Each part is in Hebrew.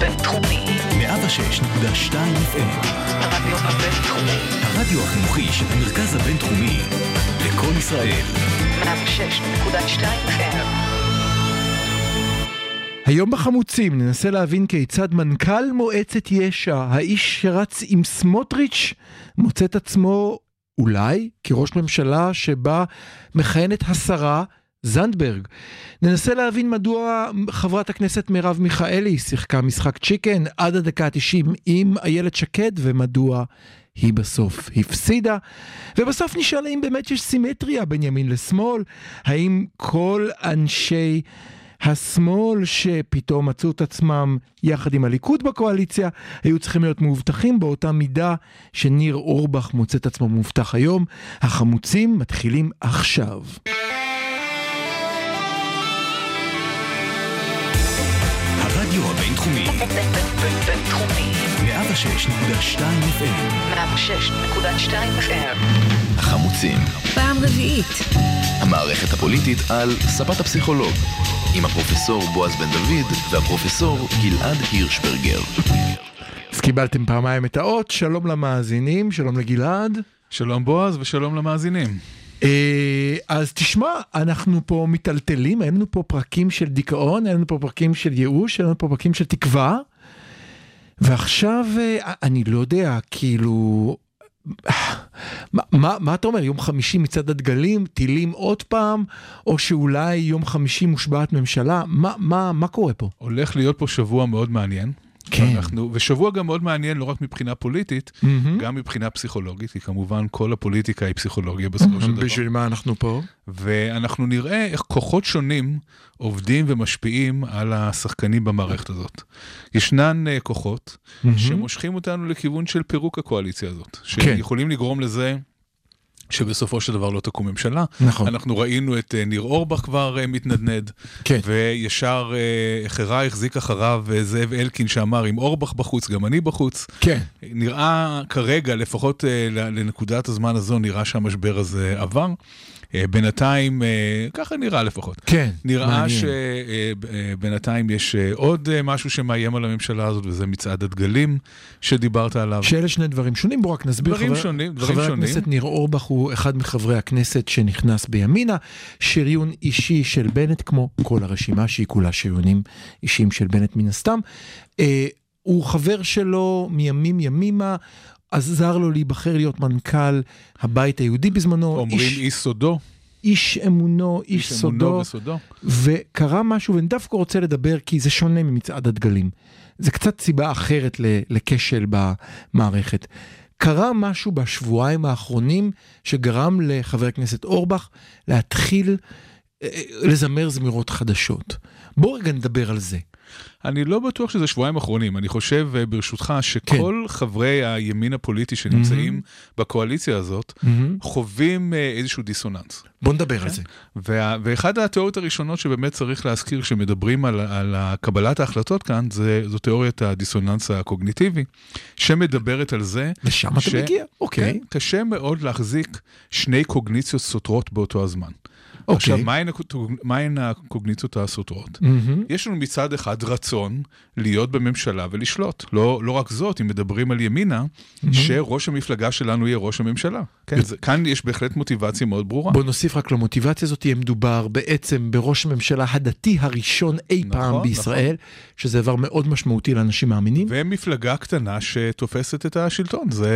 בינתחומי. 106.2 FM. הרדיו הבינתחומי. הרדיו החינוכי של המרכז הבינתחומי. לקום ישראל. 106.2 FM. היום בחמוצים ננסה להבין כיצד מנכ"ל מועצת יש"ע, האיש שרץ עם סמוטריץ', מוצא את עצמו אולי כראש ממשלה שבה מכהנת השרה זנדברג. ננסה להבין מדוע חברת הכנסת מרב מיכאלי שיחקה משחק צ'יקן עד הדקה ה-90 עם איילת שקד ומדוע היא בסוף הפסידה. ובסוף נשאל האם באמת יש סימטריה בין ימין לשמאל, האם כל אנשי השמאל שפתאום מצאו את עצמם יחד עם הליכוד בקואליציה, היו צריכים להיות מאובטחים באותה מידה שניר אורבך מוצא את עצמו מאובטח היום. החמוצים מתחילים עכשיו. הרדיו הבינתחומי. בינתחומי. 106.2 FM. 106.2 FM. החמוצים. פעם רביעית. המערכת הפוליטית על ספת הפסיכולוג. עם הפרופסור בועז בן דוד והפרופסור גלעד הירשברגר. אז קיבלתם פעמיים את האות, שלום למאזינים, שלום לגלעד. שלום בועז ושלום למאזינים. אה, אז תשמע, אנחנו פה מיטלטלים, אין לנו פה פרקים של דיכאון, אין לנו פה פרקים של ייאוש, אין לנו פה פרקים של תקווה. ועכשיו, אה, אני לא יודע, כאילו... מה, מה, מה אתה אומר, יום חמישי מצעד הדגלים, טילים עוד פעם, או שאולי יום חמישי מושבעת ממשלה? מה, מה, מה קורה פה? הולך להיות פה שבוע מאוד מעניין. כן. אנחנו, ושבוע גם מאוד מעניין לא רק מבחינה פוליטית, מהמם. גם מבחינה פסיכולוגית, כי כמובן כל הפוליטיקה היא פסיכולוגיה בסופו של דבר. בשביל מה אנחנו פה? ואנחנו נראה איך כוחות שונים עובדים ומשפיעים על השחקנים במערכת הזאת. ישנן אה, כוחות שמושכים אותנו לכיוון של פירוק הקואליציה הזאת, כן. שיכולים לגרום לזה שבסופו של דבר לא תקום ממשלה. נכון. אנחנו ראינו את אה, ניר אורבך כבר אה, מתנדנד, כן. וישר אה, אחריי החזיק אחריו זאב אלקין שאמר, אם אורבך בחוץ, גם אני בחוץ. כן. נראה כרגע, לפחות לנקודת הזמן הזו, נראה שהמשבר הזה עבר. אה, בינתיים, אה, ככה נראה לפחות. כן, נראה מעניין. שבינתיים יש אה, עוד אה, משהו שמאיים על הממשלה הזאת, וזה מצעד הדגלים שדיברת עליו. שאלה שני דברים שונים, בואו רק נסביר. דברים חבר, שונים, דברים חבר שונים. הכנסת ניר אורבך הוא אחד מחברי הכנסת שנכנס בימינה, שריון אישי של בנט, כמו כל הרשימה שהיא כולה שריונים אישיים של בנט מן הסתם. הוא חבר שלו מימים ימימה, עזר לו להיבחר להיות מנכ"ל הבית היהודי בזמנו. אומרים איש, איש סודו, איש אמונו, איש, איש סודו. אמונו וסודו. וקרה משהו, ואני דווקא רוצה לדבר כי זה שונה ממצעד הדגלים. זה קצת סיבה אחרת לכשל במערכת. קרה משהו בשבועיים האחרונים שגרם לחבר הכנסת אורבך להתחיל אה, לזמר זמירות חדשות. בואו רגע נדבר על זה. אני לא בטוח שזה שבועיים אחרונים, אני חושב, אה, ברשותך, שכל חברי הימין הפוליטי שנמצאים בקואליציה הזאת, חווים אה, איזשהו דיסוננס. בואו נדבר על זה. וה, ואחד התיאוריות הראשונות שבאמת צריך להזכיר כשמדברים על, על קבלת ההחלטות כאן, זה, זו תיאוריית הדיסוננס הקוגניטיבי, שמדברת על זה. לשם אתה מגיע? אוקיי. כן, קשה מאוד להחזיק שני קוגניציות סותרות באותו הזמן. אוקיי. עכשיו, מהן, מהן הקוגניציות הסותרות? מהמם. יש לנו מצד אחד רצון להיות בממשלה ולשלוט. לא, לא רק זאת, אם מדברים על ימינה, שראש המפלגה שלנו יהיה ראש הממשלה. כן, זה, כאן יש בהחלט מוטיבציה מאוד ברורה. בוא נוסיף רק למוטיבציה הזאת, יהיה מדובר בעצם בראש הממשלה הדתי הראשון אי נכון, פעם בישראל, שזה דבר מאוד משמעותי לאנשים מאמינים. ומפלגה קטנה שתופסת את השלטון. זה...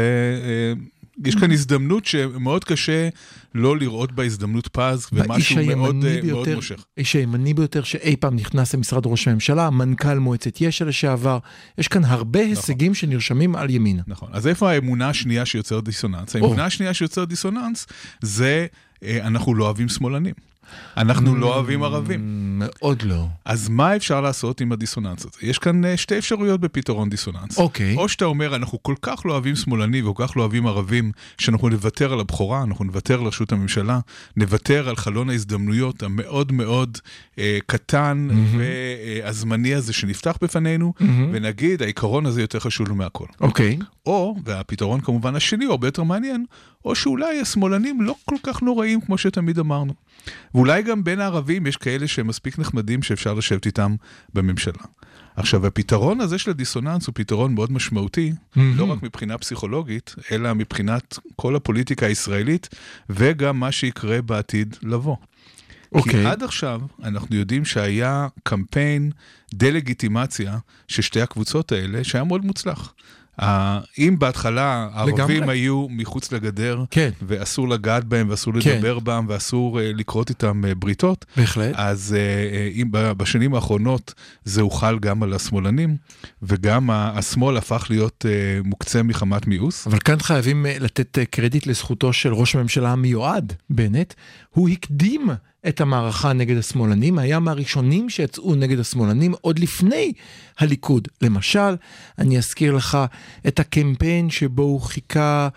יש כאן הזדמנות שמאוד קשה לא לראות בה הזדמנות פז ומשהו מאוד, אה, מאוד ביותר, מושך. האיש הימני ביותר שאי פעם נכנס למשרד ראש הממשלה, מנכ"ל מועצת יש"ע לשעבר, יש כאן הרבה הישגים שנרשמים על ימינה. נכון. אז איפה האמונה השנייה שיוצרת דיסוננס? האמונה השנייה שיוצרת דיסוננס זה אה, אנחנו לא אוהבים שמאלנים. אנחנו לא אוהבים ערבים. מאוד לא. אז מה אפשר לעשות עם הדיסוננס הזה? יש כאן אה, שתי אפשרויות בפתרון דיסוננס. אוקיי. או שאתה אומר, אנחנו כל כך לא אוהבים שמאלני וכל כך לא אוהבים ערבים, שאנחנו נוותר על הבכורה, אנחנו נוותר לראשות הממשלה, נוותר על חלון ההזדמנויות המאוד מאוד אה, קטן והזמני הזה שנפתח בפנינו, ונגיד, העיקרון הזה יותר חשוב לו מהכל. אוקיי. או, והפתרון כמובן השני, הוא הרבה יותר מעניין, או שאולי השמאלנים לא כל כך נוראים כמו שתמיד אמרנו. ואולי גם בין הערבים יש כאלה שהם מספיק נחמדים שאפשר לשבת איתם בממשלה. עכשיו, הפתרון הזה של הדיסוננס הוא פתרון מאוד משמעותי, לא רק מבחינה פסיכולוגית, אלא מבחינת כל הפוליטיקה הישראלית, וגם מה שיקרה בעתיד לבוא. אוקיי. כי עד עכשיו אנחנו יודעים שהיה קמפיין דה-לגיטימציה של שתי הקבוצות האלה, שהיה מאוד מוצלח. אם בהתחלה הערבים. היו מחוץ לגדר, כן. ואסור לגעת בהם, ואסור כן. לדבר בהם, ואסור אה, לכרות איתם אה, בריתות, בהחלט. אז אה, אם בשנים האחרונות זה הוחל גם על השמאלנים, וגם השמאל הפך להיות מוקצה מחמת מיאוס. אבל כאן חייבים לתת קרדיט לזכותו של ראש הממשלה המיועד, בנט. הוא הקדים את המערכה נגד השמאלנים, היה מהראשונים שיצאו נגד השמאלנים עוד לפני הליכוד. למשל, אני אזכיר לך את הקמפיין שבו הוא חיכה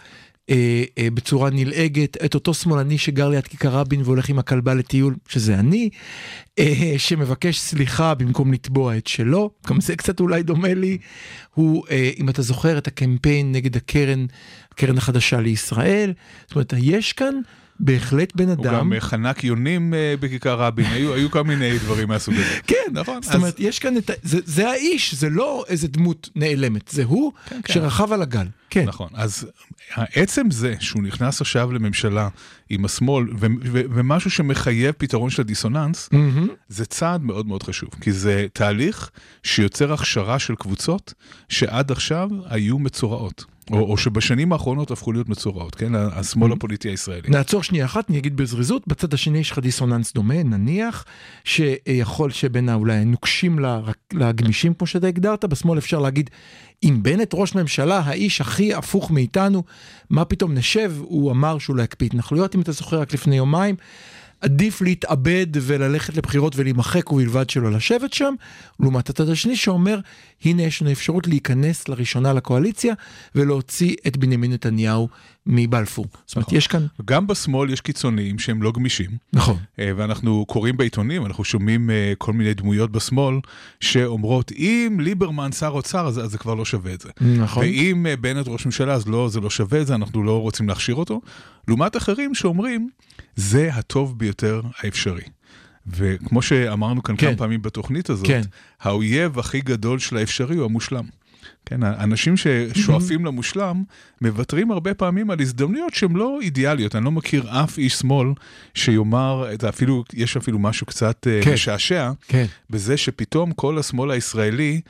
אה, אה, בצורה נלעגת את אותו שמאלני שגר ליד כיכר רבין והולך עם הכלבה לטיול, שזה אני, אה, שמבקש סליחה במקום לתבוע את שלו, גם זה קצת אולי דומה לי. הוא, אה, אם אתה זוכר את הקמפיין נגד הקרן, הקרן החדשה לישראל, זאת אומרת, יש כאן בהחלט בן הוא אדם. גם אה, חנק יונים אה, בכיכר רבין, היו, היו כל מיני דברים מהסוג הזה. כן, נכון. זאת אומרת, יש כאן את ה... זה, זה האיש, זה לא איזה דמות נעלמת, זה הוא כן, כן. שרכב על הגל. כן. נכון, אז עצם זה שהוא נכנס עכשיו לממשלה עם השמאל, ו- ו- ומשהו שמחייב פתרון של הדיסוננס, מהמם. זה צעד מאוד מאוד חשוב, כי זה תהליך שיוצר הכשרה של קבוצות שעד עכשיו היו מצורעות, או, או שבשנים האחרונות הפכו להיות מצורעות, כן? השמאל הפוליטי הישראלי. נעצור שנייה אחת, אני אגיד בזריזות, בצד השני יש לך דיסוננס דומה, נניח, שיכול שבין אולי הנוקשים לגמישים, כמו שאתה הגדרת, בשמאל אפשר להגיד, אם בנט ראש ממשלה, האיש הכי הפוך מאיתנו, מה פתאום נשב, הוא אמר שהוא לא יקפיא התנחלויות, אם אתה זוכר רק לפני יומיים. עדיף להתאבד וללכת לבחירות ולהימחק ובלבד שלא לשבת שם, לעומת הצד השני שאומר, הנה יש לנו אפשרות להיכנס לראשונה לקואליציה ולהוציא את בנימין נתניהו מבלפור. זאת אומרת, יש כאן... גם בשמאל יש קיצוניים שהם לא גמישים, נכון. אה, ואנחנו קוראים בעיתונים, אנחנו שומעים אה, כל מיני דמויות בשמאל שאומרות, אם ליברמן שר אוצר, אז, אז זה כבר לא שווה את זה. נכון. ואם אה, בנט ראש ממשלה, אז לא, זה לא שווה את זה, אנחנו לא רוצים להכשיר אותו. לעומת אחרים שאומרים, זה הטוב ביותר האפשרי. וכמו שאמרנו כאן כן. כמה פעמים בתוכנית הזאת, כן. האויב הכי גדול של האפשרי הוא המושלם. כן, האנשים ששואפים למושלם, מוותרים הרבה פעמים על הזדמנויות שהן לא אידיאליות. אני לא מכיר אף איש שמאל שיאמר, אפילו, יש אפילו משהו קצת אה, כן. משעשע, כן. בזה שפתאום כל השמאל הישראלי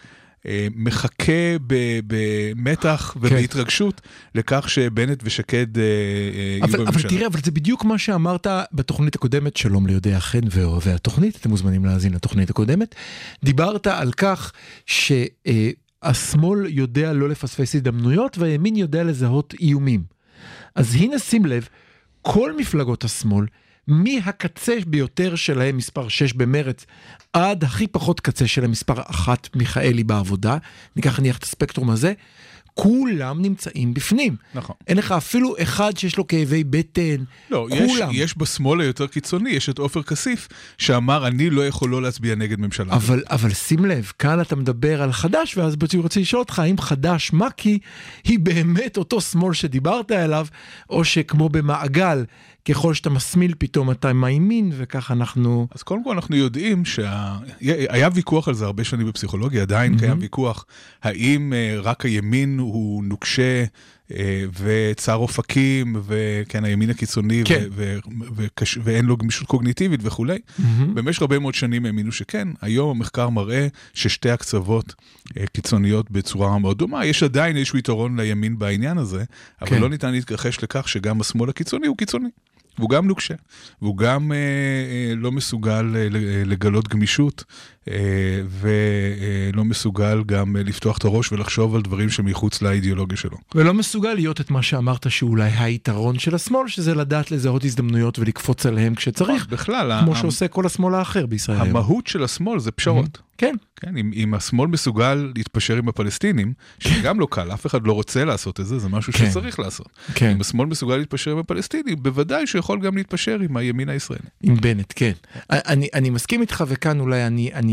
מחכה ב- במתח ובהתרגשות לכך שבנט ושקד אה, אה, יהיו אבל, אבל בממשלה. תראה, אבל זה בדיוק מה שאמרת בתוכנית הקודמת, שלום ליודעי החן ואוהבי התוכנית, אתם מוזמנים להאזין לתוכנית הקודמת. דיברת על כך שהשמאל יודע לא לפספס הזדמנויות והימין יודע לזהות איומים. אז הנה שים לב, כל מפלגות השמאל, מהקצה ביותר שלהם, מספר 6 במרץ, עד הכי פחות קצה שלהם, מספר 1 מיכאלי בעבודה, ניקח נניח את הספקטרום הזה, כולם נמצאים בפנים. נכון. אין לך אפילו אחד שיש לו כאבי בטן, לא, יש, כולם. יש בשמאל היותר קיצוני, יש את עופר כסיף, שאמר, אני לא יכול לא להצביע נגד ממשלה. אבל, אבל שים לב, כאן אתה מדבר על חד"ש, ואז אני רוצה לשאול אותך, האם חד"ש מק"י היא באמת אותו שמאל שדיברת עליו, או שכמו במעגל, ככל שאתה מסמיל פתאום אתה מהימין, וכך אנחנו... אז קודם כל אנחנו יודעים שהיה ויכוח על זה הרבה שנים בפסיכולוגיה, עדיין קיים ויכוח, האם אה, רק הימין הוא נוקשה אה, וצר אופקים, וכן, הימין הקיצוני, כן. ו- ו- וקש- ואין לו גמישות קוגניטיבית וכולי. במשך הרבה מאוד שנים האמינו שכן, היום המחקר מראה ששתי הקצוות אה, קיצוניות בצורה מאוד דומה. יש עדיין איזשהו יתרון לימין בעניין הזה, אבל כן. לא ניתן להתכחש לכך שגם השמאל הקיצוני הוא קיצוני. והוא גם נוקשה, והוא גם אה, אה, לא מסוגל אה, לגלות גמישות, אה, ולא מסוגל גם אה, לפתוח את הראש ולחשוב על דברים שמחוץ לאידיאולוגיה שלו. ולא מסוגל להיות את מה שאמרת שאולי היתרון של השמאל, שזה לדעת לזהות הזדמנויות ולקפוץ עליהם כשצריך, בכלל, כמו ה- שעושה כל השמאל האחר בישראל. המהות של השמאל זה פשרות. כן, כן, אם, אם השמאל מסוגל להתפשר עם הפלסטינים, שגם לא קל, אף אחד לא רוצה לעשות את זה, זה משהו כן. שצריך לעשות. כן. אם השמאל מסוגל להתפשר עם הפלסטינים, בוודאי שהוא יכול גם להתפשר עם הימין הישראלי. עם בנט, כן. אני, אני מסכים איתך, וכאן אולי אני, אני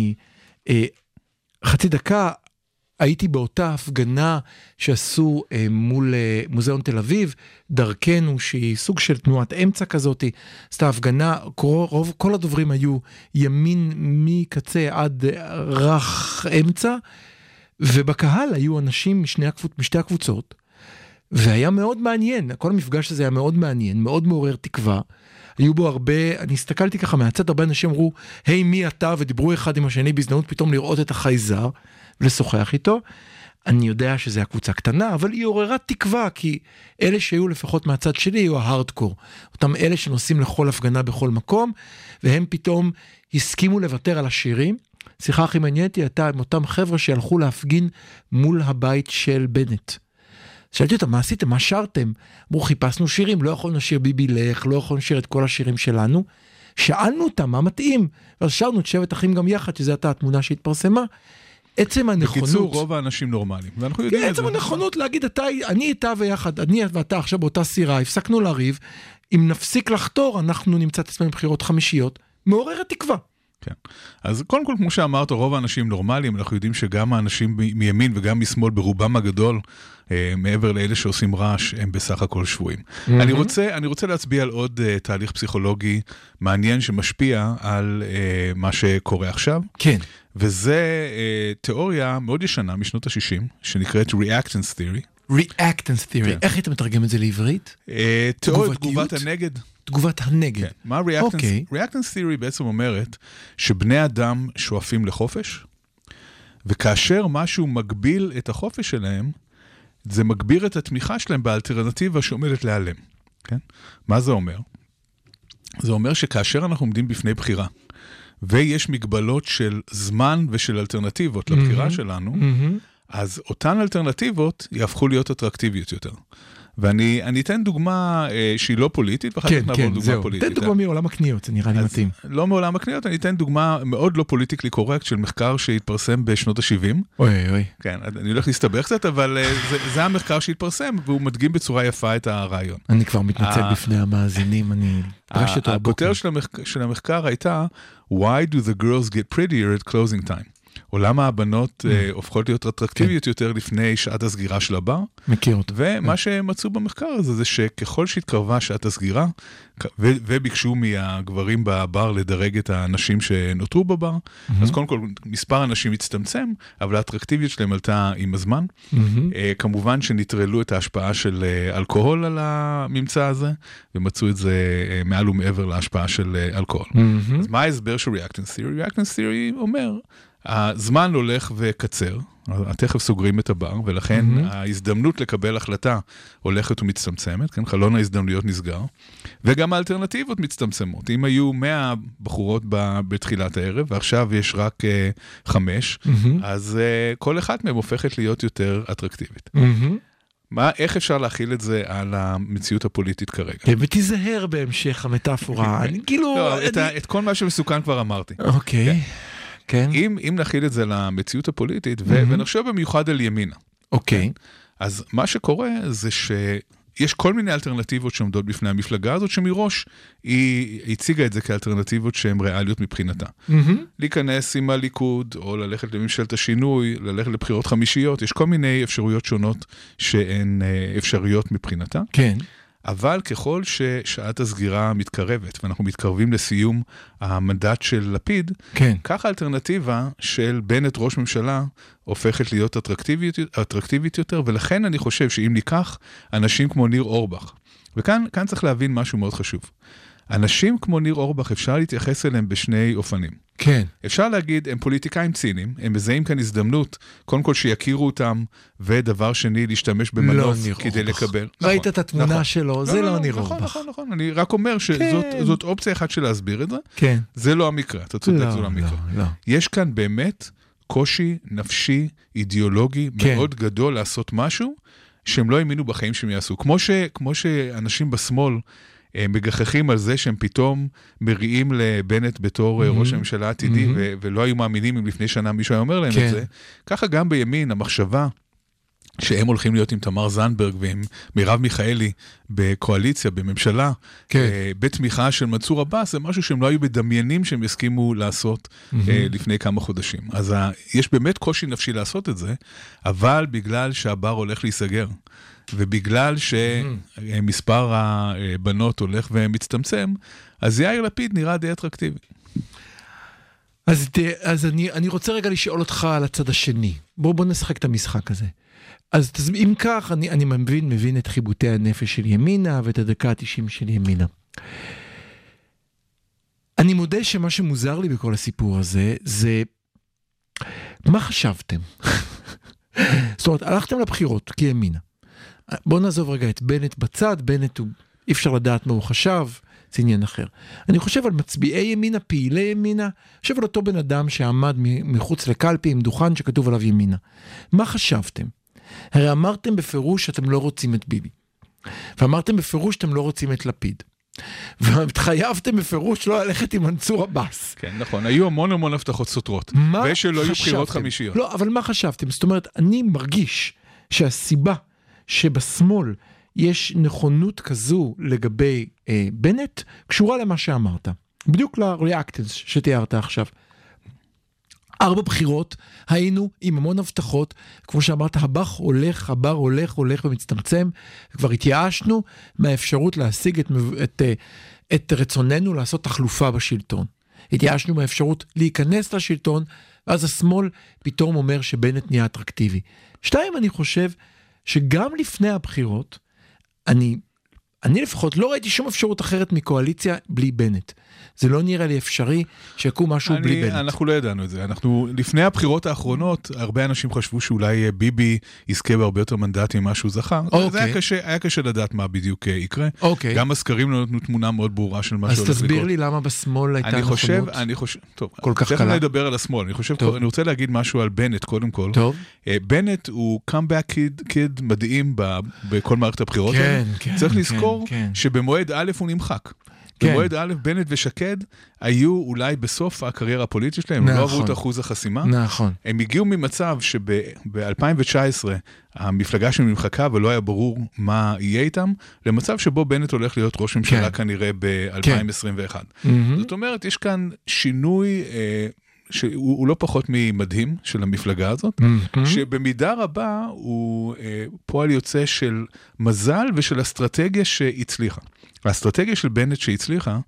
אה, חצי דקה, הייתי באותה הפגנה שעשו אה, מול אה, מוזיאון תל אביב, דרכנו, שהיא סוג של תנועת אמצע כזאת, עשתה הפגנה, רוב, כל הדוברים היו ימין מקצה עד רך אמצע, ובקהל היו אנשים משני הקבוצ, משתי הקבוצות, והיה מאוד מעניין, כל המפגש הזה היה מאוד מעניין, מאוד מעורר תקווה. היו בו הרבה, אני הסתכלתי ככה מהצד, הרבה אנשים אמרו, היי מי אתה, ודיברו אחד עם השני בהזדמנות פתאום לראות את החייזר ולשוחח איתו. אני יודע שזו הקבוצה קטנה, אבל היא עוררה תקווה, כי אלה שהיו לפחות מהצד שלי היו ההארדקור. אותם אלה שנוסעים לכל הפגנה בכל מקום, והם פתאום הסכימו לוותר על השירים. שיחה הכי מעניינת הייתה עם אותם חבר'ה שהלכו להפגין מול הבית של בנט. שאלתי אותם, מה עשיתם? מה שרתם? אמרו, חיפשנו שירים, לא יכולנו לשיר ביבי לך, לא יכולנו לשיר את כל השירים שלנו. שאלנו אותם, מה מתאים? ואז שרנו את שבט אחים גם יחד, שזו הייתה התמונה שהתפרסמה. עצם הנכונות... בקיצור, רוב האנשים נורמליים, ואנחנו יודעים את זה. עצם הנכונות להגיד, אתה, אני איתה ויחד, אני ואתה עכשיו באותה סירה, הפסקנו לריב, אם נפסיק לחתור, אנחנו נמצא את עצמנו בבחירות חמישיות, מעוררת תקווה. כן. אז קודם כל, כמו שאמרת, רוב האנשים נורמליים, אנחנו יודעים שגם האנשים מימין וגם משמאל, ברובם הגדול, מעבר לאלה שעושים רעש, הם בסך הכל שבויים. אני, רוצה, אני רוצה להצביע על עוד אה, תהליך פסיכולוגי מעניין שמשפיע על אה, מה שקורה עכשיו, כן. וזה אה, תיאוריה מאוד ישנה משנות ה-60, שנקראת Reactance Theory. Reactance theory, כן. איך היית מתרגם את זה לעברית? אה, תיאוריית תגובתיות? תגובת הנגד. תגובת הנגד. כן. מה Reactance, אוקיי. Reactance Theory בעצם אומרת שבני אדם שואפים לחופש, וכאשר משהו מגביל את החופש שלהם, זה מגביר את התמיכה שלהם באלטרנטיבה שעומדת להיעלם. כן? מה זה אומר? זה אומר שכאשר אנחנו עומדים בפני בחירה, ויש מגבלות של זמן ושל אלטרנטיבות לבחירה שלנו, מהמם. אז אותן אלטרנטיבות יהפכו להיות אטרקטיביות יותר. ואני אני אתן דוגמה אה, שהיא לא פוליטית, ואחר כן, כך נעבור כן, לדוגמה זהו. פוליטית. תן דוגמה מעולם הקניות, זה נראה לי מתאים. לא מעולם הקניות, אני אתן דוגמה מאוד לא פוליטיקלי קורקט של מחקר שהתפרסם בשנות ה-70. אוי אוי. כן, אני הולך להסתבך קצת, אבל אה, זה, זה המחקר שהתפרסם, והוא מדגים בצורה יפה את הרעיון. אני כבר מתנצל אה. בפני המאזינים, אני. הכותרת של, המחק... של המחקר הייתה Why do the girls get prettier at closing time? או למה הבנות Mm. אה, הופכות להיות אטרקטיביות כן. יותר לפני שעת הסגירה של הבר? מכיר אותו. ומה שהם מצאו במחקר הזה זה שככל שהתקרבה שעת הסגירה, ו- וביקשו מהגברים בבר לדרג את האנשים שנותרו בבר, אז קודם כל מספר הנשים הצטמצם, אבל האטרקטיביות שלהם עלתה עם הזמן. מהמם. אה, כמובן שנטרלו את ההשפעה של אה, אלכוהול על הממצא הזה, ומצאו את זה אה, מעל ומעבר להשפעה של אה, אלכוהול. מהמם. אז מה ההסבר של Reactance Theory? Reactance Theory אומר, הזמן הולך וקצר, תכף סוגרים את הבר, ולכן מהמם. ההזדמנות לקבל החלטה הולכת ומצטמצמת, כן, חלון ההזדמנויות נסגר, וגם האלטרנטיבות מצטמצמות. אם היו 100 בחורות ב- בתחילת הערב, ועכשיו יש רק אה, חמש, מהמם. אז אה, כל אחת מהן הופכת להיות יותר אטרקטיבית. מהמם. מה, איך אפשר להכיל את זה על המציאות הפוליטית כרגע? כן, ותיזהר בהמשך המטאפורה, אני כאילו... לא, את, אני- ה, את כל מה שמסוכן כבר אמרתי. אוקיי, כן, אם, אם נכיל את זה למציאות הפוליטית, ו- מהמם. ונחשוב במיוחד על ימינה, אוקיי, אז מה שקורה זה שיש כל מיני אלטרנטיבות שעומדות בפני המפלגה הזאת, שמראש היא הציגה את זה כאלטרנטיבות שהן ריאליות מבחינתה. מהמם. להיכנס עם הליכוד, או ללכת לממשלת השינוי, ללכת לבחירות חמישיות, יש כל מיני אפשרויות שונות שהן אה, אפשריות מבחינתה. כן, אבל ככל ששעת הסגירה מתקרבת, ואנחנו מתקרבים לסיום המנדט של לפיד, כן, כך האלטרנטיבה של בנט ראש ממשלה הופכת להיות אטרקטיבית, אטרקטיבית יותר, ולכן אני חושב שאם ניקח אנשים כמו ניר אורבך, וכאן כאן צריך להבין משהו מאוד חשוב. אנשים כמו ניר אורבך, אפשר להתייחס אליהם בשני אופנים. כן, אפשר להגיד, הם פוליטיקאים ציניים, הם מזהים כאן הזדמנות, קודם כל שיכירו אותם, ודבר שני, להשתמש לא במנוף ניר כדי אורבך. לקבל. ראית נכון, את התמונה נכון. שלו, זה לא ניר נכון, אורבך. נכון, נכון, אני רק אומר שזאת כן. אופציה אחת של להסביר את זה, כן, זה לא המקרה, אתה צודק, לא, זה לא המקרה. לא, לא. יש כאן באמת קושי נפשי, אידיאולוגי כן. מאוד גדול לעשות משהו שהם לא האמינו בחיים שהם יעשו. כמו, ש, כמו שאנשים בשמאל מגחכים על זה שהם פתאום מריעים לבנט בתור mm-hmm. ראש הממשלה העתידי, Mhm. ו- ולא היו מאמינים אם לפני שנה מישהו היה אומר להם כן. את זה, ככה גם בימין המחשבה שהם הולכים להיות עם תמר זנדברג ועם מרב מיכאלי בקואליציה, בממשלה, כן. אה, בתמיכה של מנסור עבאס, זה משהו שהם לא היו מדמיינים שהם יסכימו לעשות אה, לפני כמה חודשים. אז ה- יש באמת קושי נפשי לעשות את זה, אבל בגלל שהבר הולך להיסגר, ובגלל שמספר הבנות הולך ומצטמצם, אז יאיר לפיד נראה די אטרקטיבי. אז, אז אני, אני רוצה רגע לשאול אותך על הצד השני. בוא, בוא נשחק את המשחק הזה. אז אם כך, אני, אני מבין, מבין את חיבוטי הנפש של ימינה ואת הדקה ה-90 של ימינה. אני מודה שמה שמוזר לי בכל הסיפור הזה, זה מה חשבתם? זאת אומרת, הלכתם לבחירות כימינה. בואו נעזוב רגע את בנט בצד, בנט הוא, אי אפשר לדעת מה הוא חשב, זה עניין אחר. אני חושב על מצביעי ימינה, פעילי ימינה, אני חושב על אותו בן אדם שעמד מחוץ לקלפי עם דוכן שכתוב עליו ימינה. מה חשבתם? הרי אמרתם בפירוש שאתם לא רוצים את ביבי. ואמרתם בפירוש שאתם לא רוצים את לפיד. והתחייבתם בפירוש לא ללכת עם מנסור עבאס. כן, נכון, היו המון המון הבטחות סותרות. מה ושלא יהיו בחירות חשבתם? חמישיות. לא, אבל מה חשבתם? זאת אומרת, אני מרגיש שהסיבה שבשמאל יש נכונות כזו לגבי אה, בנט, קשורה למה שאמרת. בדיוק לריאקטנס שתיארת עכשיו. ארבע בחירות, היינו עם המון הבטחות, כמו שאמרת, הבח הולך, הבר הולך, הולך ומצטמצם, כבר התייאשנו מהאפשרות להשיג את, את, אה, את רצוננו לעשות תחלופה בשלטון. התייאשנו מהאפשרות להיכנס לשלטון, ואז השמאל פתאום אומר שבנט נהיה אטרקטיבי. שתיים, אני חושב שגם לפני הבחירות, אני, אני לפחות לא ראיתי שום אפשרות אחרת מקואליציה בלי בנט. זה לא נראה לי אפשרי שיקום משהו אני, בלי בנט. אנחנו לא ידענו את זה. אנחנו, לפני הבחירות האחרונות, הרבה אנשים חשבו שאולי אה, ביבי יזכה בהרבה יותר מנדטים ממה שהוא זכה. אוקיי. זה היה קשה, היה קשה לדעת מה בדיוק אה, יקרה. אוקיי. גם הסקרים לא נתנו תמונה מאוד ברורה של מה אז שהולך לקרות. תסביר לי למה בשמאל הייתה אני חושב, נכונות. אני חושב, טוב, כל כך תכף קלה. נדבר על השמאל, אני חושב, טוב. אני רוצה להגיד משהו על בנט קודם כל. טוב. אה, בנט הוא קאמבק קיד, קיד מדהים ב, בכל מערכת הבחירות כן. כן, צריך כן, לזכור כן. שבמועד א' הוא נמחק. כן. במועד א', בנט ושקד היו אולי בסוף הקריירה הפוליטית שלהם, הם לא נכון. עברו את אחוז החסימה. נכון. הם הגיעו ממצב שב-2019 המפלגה שלהם נמחקה ולא היה ברור מה יהיה איתם, למצב שבו בנט הולך להיות ראש ממשלה כן. כנראה ב-2021. מהמם. זאת אומרת, יש כאן שינוי אה, שהוא הוא לא פחות ממדהים של המפלגה הזאת, מהמם. שבמידה רבה הוא אה, פועל יוצא של מזל ושל אסטרטגיה שהצליחה. האסטרטגיה של בנט שהצליחה,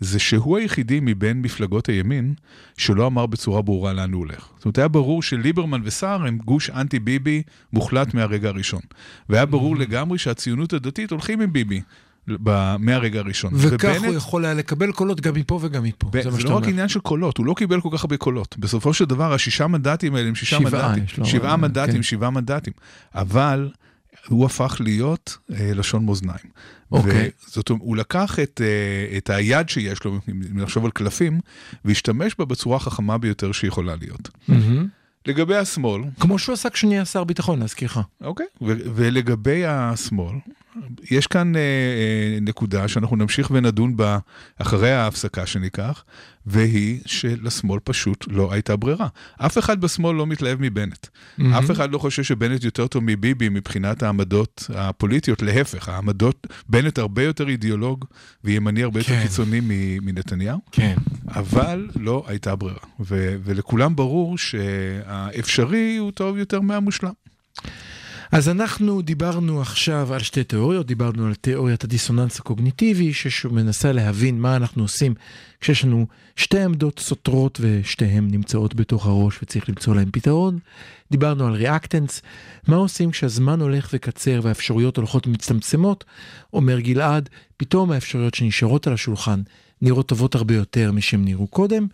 זה שהוא היחידי מבין מפלגות הימין שלא אמר בצורה ברורה לאן הוא הולך. זאת אומרת, היה ברור שליברמן וסער הם גוש אנטי ביבי מוחלט מהרגע הראשון. והיה ברור לגמרי שהציונות הדתית הולכים עם ביבי. מהרגע הראשון. וכך ובנט- הוא יכול היה לקבל קולות גם מפה וגם מפה. ב- זה זה לא רק. עניין של קולות, הוא לא קיבל כל כך הרבה קולות. בסופו של דבר, השישה מנדטים האלה הם שישה שבעה, מנדטים. שבעה מנדטים, כן. שבעה מנדטים. אבל הוא הפך להיות אה, לשון מאזניים. אוקיי. זאת אומרת, הוא לקח את, אה, את היד שיש לו, אם נחשוב על קלפים, והשתמש בה בצורה החכמה ביותר שיכולה להיות. מהמם. לגבי השמאל, כמו שהוא עשה כשנהיה שר ביטחון, להזכירך. אוקיי, ולגבי השמאל, יש כאן אה, אה, נקודה שאנחנו נמשיך ונדון בה אחרי ההפסקה שניקח, והיא שלשמאל פשוט לא הייתה ברירה. אף אחד בשמאל לא מתלהב מבנט. אף אחד לא חושב שבנט יותר טוב מביבי מבחינת העמדות הפוליטיות, להפך, העמדות, בנט הרבה יותר אידיאולוג וימני הרבה יותר כן. קיצוני מ- מנתניהו. כן. אבל לא הייתה ברירה, ו- ולכולם ברור שהאפשרי הוא טוב יותר מהמושלם. אז אנחנו דיברנו עכשיו על שתי תיאוריות, דיברנו על תיאוריית הדיסוננס הקוגניטיבי, שמנסה להבין מה אנחנו עושים כשיש לנו שתי עמדות סותרות ושתיהן נמצאות בתוך הראש וצריך למצוא להן פתרון. דיברנו על ריאקטנס, מה עושים כשהזמן הולך וקצר והאפשרויות הולכות ומצטמצמות, אומר גלעד, פתאום האפשרויות שנשארות על השולחן נראות טובות הרבה יותר משהם נראו קודם.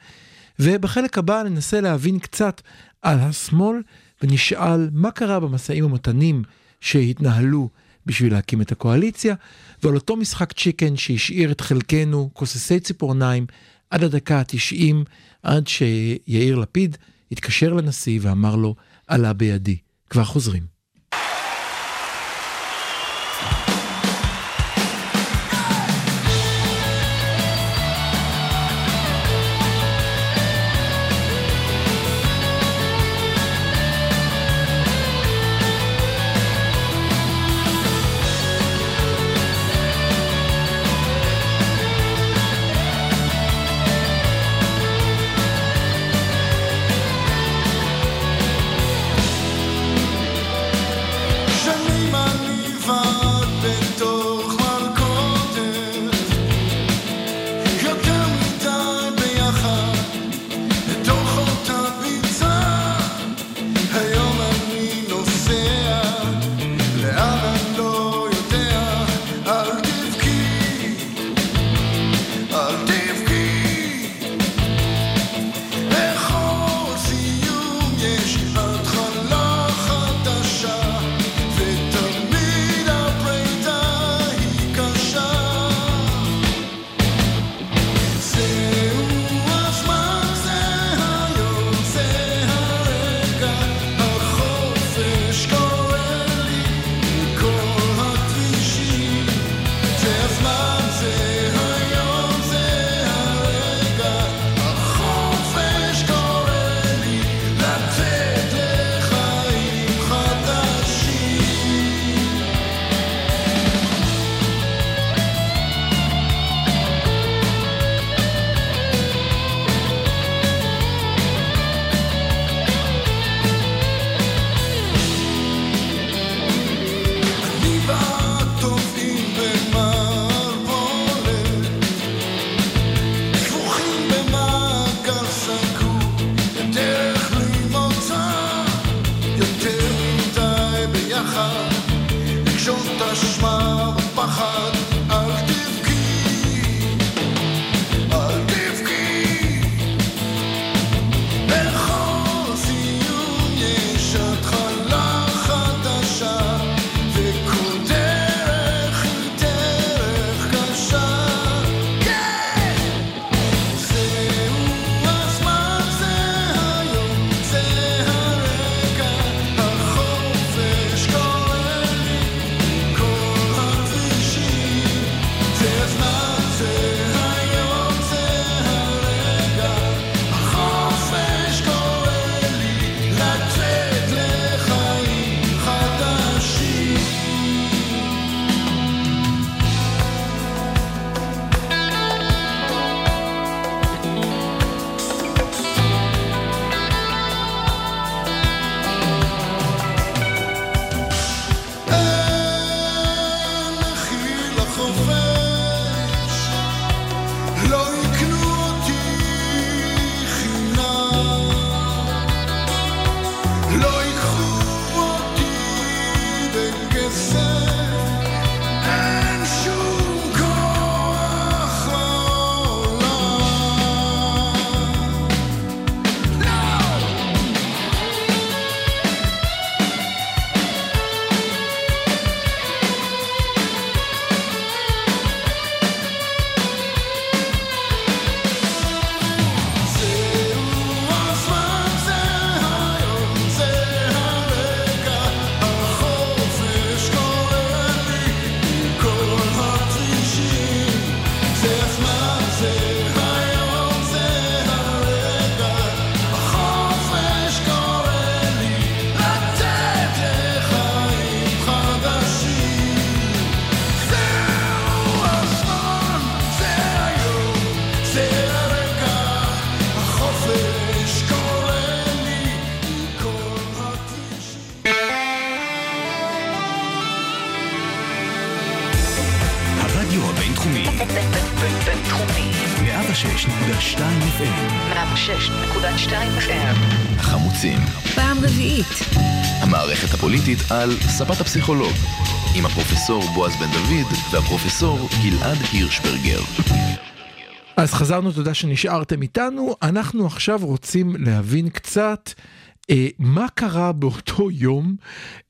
ובחלק הבא ננסה להבין קצת על השמאל ונשאל מה קרה במשאים ומתנים שהתנהלו בשביל להקים את הקואליציה, ועל אותו משחק צ'יקן שהשאיר את חלקנו כוססי ציפורניים עד הדקה ה-90, עד שיאיר לפיד התקשר לנשיא ואמר לו, עלה בידי. כבר חוזרים. הפוליטית על ספת הפסיכולוג, עם הפרופסור בועז בן דוד והפרופסור גלעד הירשברגר. אז חזרנו, תודה שנשארתם איתנו. אנחנו עכשיו רוצים להבין קצת אה, מה קרה באותו יום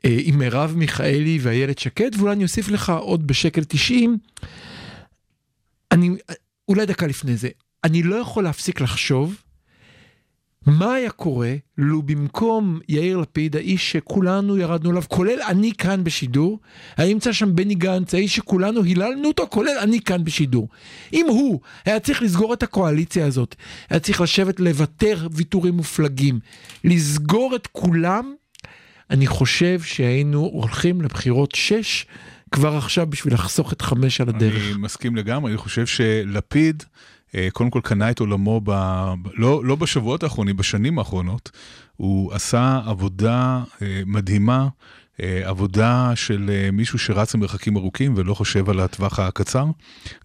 אה, עם מרב מיכאלי ואיילת שקד, ואולי אני אוסיף לך עוד בשקל 90. אני, אולי דקה לפני זה, אני לא יכול להפסיק לחשוב מה היה קורה לו במקום יאיר לפיד, האיש שכולנו ירדנו עליו, כולל אני כאן בשידור, היה נמצא שם בני גנץ, האיש שכולנו היללנו אותו, כולל אני כאן בשידור. אם הוא היה צריך לסגור את הקואליציה הזאת, היה צריך לשבת לוותר ויתורים מופלגים, לסגור את כולם, אני חושב שהיינו הולכים לבחירות 6 כבר עכשיו בשביל לחסוך את חמש על הדרך. אני מסכים לגמרי, אני חושב שלפיד, קודם כל קנה את עולמו, ב... לא, לא בשבועות האחרונים, בשנים האחרונות. הוא עשה עבודה אה, מדהימה, אה, עבודה של מישהו שרץ למרחקים ארוכים ולא חושב על הטווח הקצר.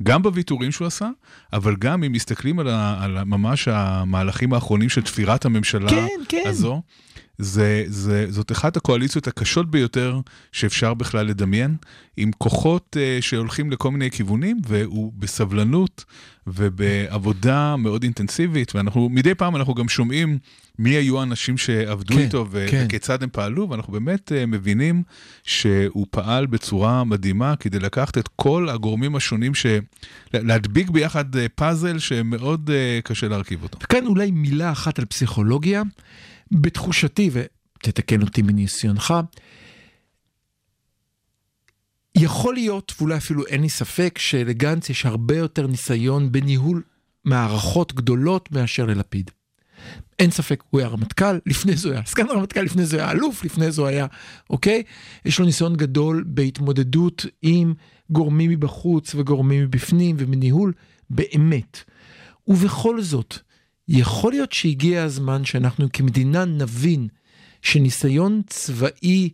גם בוויתורים שהוא עשה, אבל גם אם מסתכלים על, ה... על ממש המהלכים האחרונים של תפירת הממשלה כן, כן. הזו. זה, זה, זאת אחת הקואליציות הקשות ביותר שאפשר בכלל לדמיין, עם כוחות uh, שהולכים לכל מיני כיוונים, והוא בסבלנות ובעבודה מאוד אינטנסיבית, ואנחנו, מדי פעם אנחנו גם שומעים מי היו האנשים שעבדו כן, איתו ו- כן. וכיצד הם פעלו, ואנחנו באמת uh, מבינים שהוא פעל בצורה מדהימה כדי לקחת את כל הגורמים השונים, ש... להדביק ביחד uh, פאזל שמאוד uh, קשה להרכיב אותו. וכאן אולי מילה אחת על פסיכולוגיה. בתחושתי, ותתקן אותי מניסיונך, יכול להיות, ואולי אפילו אין לי ספק, שלגנץ יש הרבה יותר ניסיון בניהול מערכות גדולות מאשר ללפיד. אין ספק, הוא היה רמטכ"ל, לפני זה הוא היה סגן רמטכ"ל, לפני זה היה אלוף, לפני זה הוא היה, אוקיי? יש לו ניסיון גדול בהתמודדות עם גורמים מבחוץ וגורמים מבפנים ובניהול, באמת. ובכל זאת, יכול להיות שהגיע הזמן שאנחנו כמדינה נבין שניסיון צבאי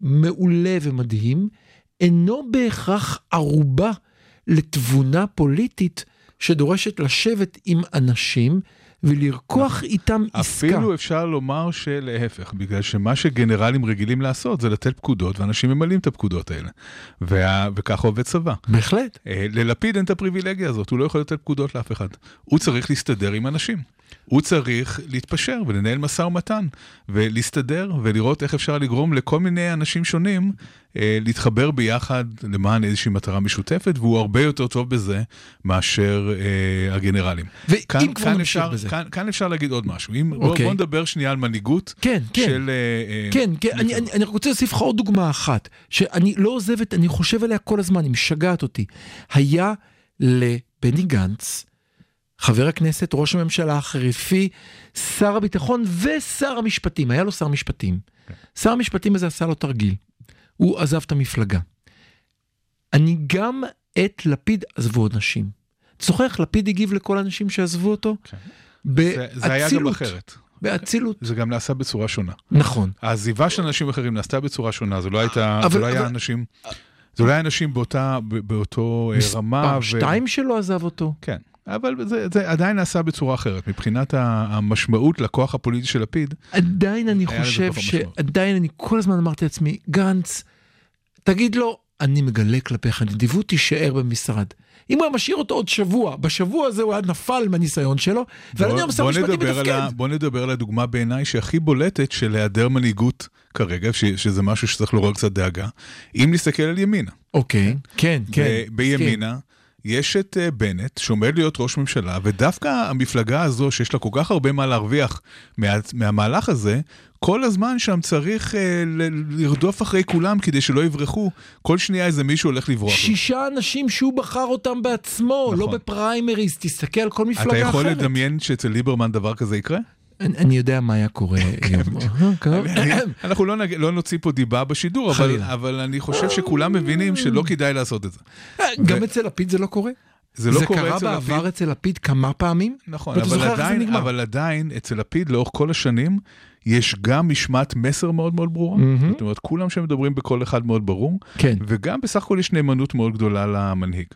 מעולה ומדהים אינו בהכרח ערובה לתבונה פוליטית שדורשת לשבת עם אנשים ולרקוח איתם עסקה. אפילו אפשר לומר שלהפך, בגלל שמה שגנרלים רגילים לעשות זה לתת פקודות, ואנשים ממלאים את הפקודות האלה. וה... וככה עובד צבא. בהחלט. אה, ללפיד אין את הפריבילגיה הזאת, הוא לא יכול לתת פקודות לאף אחד. הוא צריך להסתדר עם אנשים. הוא צריך להתפשר ולנהל משא ומתן, ולהסתדר ולראות איך אפשר לגרום לכל מיני אנשים שונים אה, להתחבר ביחד למען איזושהי מטרה משותפת, והוא הרבה יותר טוב בזה מאשר אה, הגנרלים. ואם כאן, כבר כאן נמשיך אפשר, בזה. כאן, כאן אפשר להגיד עוד משהו. אם, בוא, אוקיי. בוא נדבר שנייה על מנהיגות כן, כן. של... אה, אה, כן, כן, אני. אני, אני רוצה להוסיף לך עוד דוגמה אחת, שאני לא עוזבת, אני חושב עליה כל הזמן, היא משגעת אותי. היה לבני גנץ, חבר הכנסת, ראש הממשלה החריפי, שר הביטחון ושר המשפטים, היה לו שר משפטים. שר המשפטים הזה עשה לו תרגיל, הוא עזב את המפלגה. אני גם את לפיד עזבו עוד נשים. אתה זוכר איך לפיד הגיב לכל האנשים שעזבו אותו? כן. זה, זה היה גם באצילות. אחרת. באצילות. זה גם נעשה בצורה שונה. נכון. העזיבה של אנשים אחרים נעשתה בצורה שונה, זה לא הייתה, אבל- זה לא היה אבל- אנשים, זה לא היה אנשים באותה, באותו אה, רמה. מספר שתיים שלו עזב אותו. כן, אבל זה, זה עדיין נעשה בצורה אחרת. מבחינת המשמעות לכוח הפוליטי של לפיד, עדיין אני חושב משמעות. שעדיין אני כל הזמן אמרתי לעצמי, גנץ, תגיד לו, אני מגלה כלפיך נדיבות, תישאר במשרד. אם הוא היה משאיר אותו עוד שבוע, בשבוע הזה הוא היה נפל מהניסיון שלו, ועל היום שר משפטי ה, מתפקד. בוא נדבר על הדוגמה בעיניי שהכי בולטת של היעדר מנהיגות כרגע, ש, שזה משהו שצריך לעורר קצת דאגה. אם נסתכל על ימינה, אוקיי, כן, כן. ב- בימינה, יש את אה, בנט שעומד להיות ראש ממשלה, ודווקא המפלגה הזו, שיש לה כל כך הרבה מה להרוויח מה, מהמהלך הזה, כל הזמן שם צריך אה, ל- לרדוף אחרי כולם כדי שלא יברחו. כל שנייה איזה מישהו הולך לברוח. לו. שישה אנשים שהוא בחר אותם בעצמו, לא נכון. בפריימריז, תסתכל על כל מפלגה אתה אחרת. יכול לדמיין שאצל ליברמן דבר כזה יקרה? אני יודע מה היה קורה היום. אה, קרה. אנחנו לא. לא נוציא פה דיבה בשידור, אבל, אני חושב שכולם מבינים שלא כדאי לעשות את זה. גם אצל לפיד זה לא קורה? זה לא זה קורה קרה אצל בעבר לפיד. אצל לפיד כמה פעמים? נכון, זה עדיין. אבל עדיין, אצל לפיד לאורך כל השנים, יש גם משמעת מסר מאוד מאוד ברורה, מהמם. זאת אומרת, כולם שמדברים בקול אחד מאוד ברור, כן. וגם בסך הכל יש נאמנות מאוד גדולה למנהיג.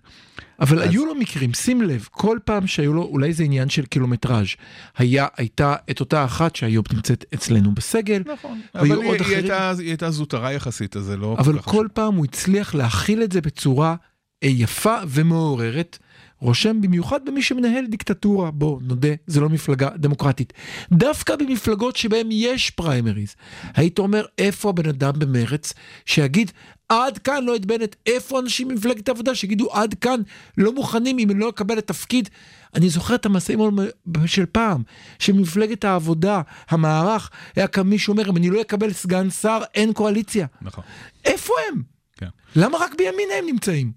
אבל אז- היו לו מקרים, שים לב, כל פעם שהיו לו, אולי זה עניין של קילומטראז', היה, הייתה את אותה אחת שהיום נמצאת אצלנו בסגל, נכון, אבל היא, עוד היא, אחרים. הייתה, היא הייתה זוטרה יחסית, אז זה לא אבל כל חשוב. פעם הוא הצליח להכיל את זה בצורה אה, יפה ומעוררת. רושם במיוחד במי שמנהל דיקטטורה, בוא נודה, זה לא מפלגה דמוקרטית. דווקא במפלגות שבהן יש פריימריז, היית אומר איפה הבן אדם במרץ שיגיד עד כאן לא את בנט, איפה אנשים ממפלגת העבודה שיגידו עד כאן לא מוכנים אם לא אקבל את תפקיד. אני זוכר את ומתנים של פעם, שמפלגת העבודה, המערך, היה קם מישהו אומר אם אני לא אקבל סגן שר אין קואליציה. נכון. איפה הם? למה רק בימינה הם נמצאים?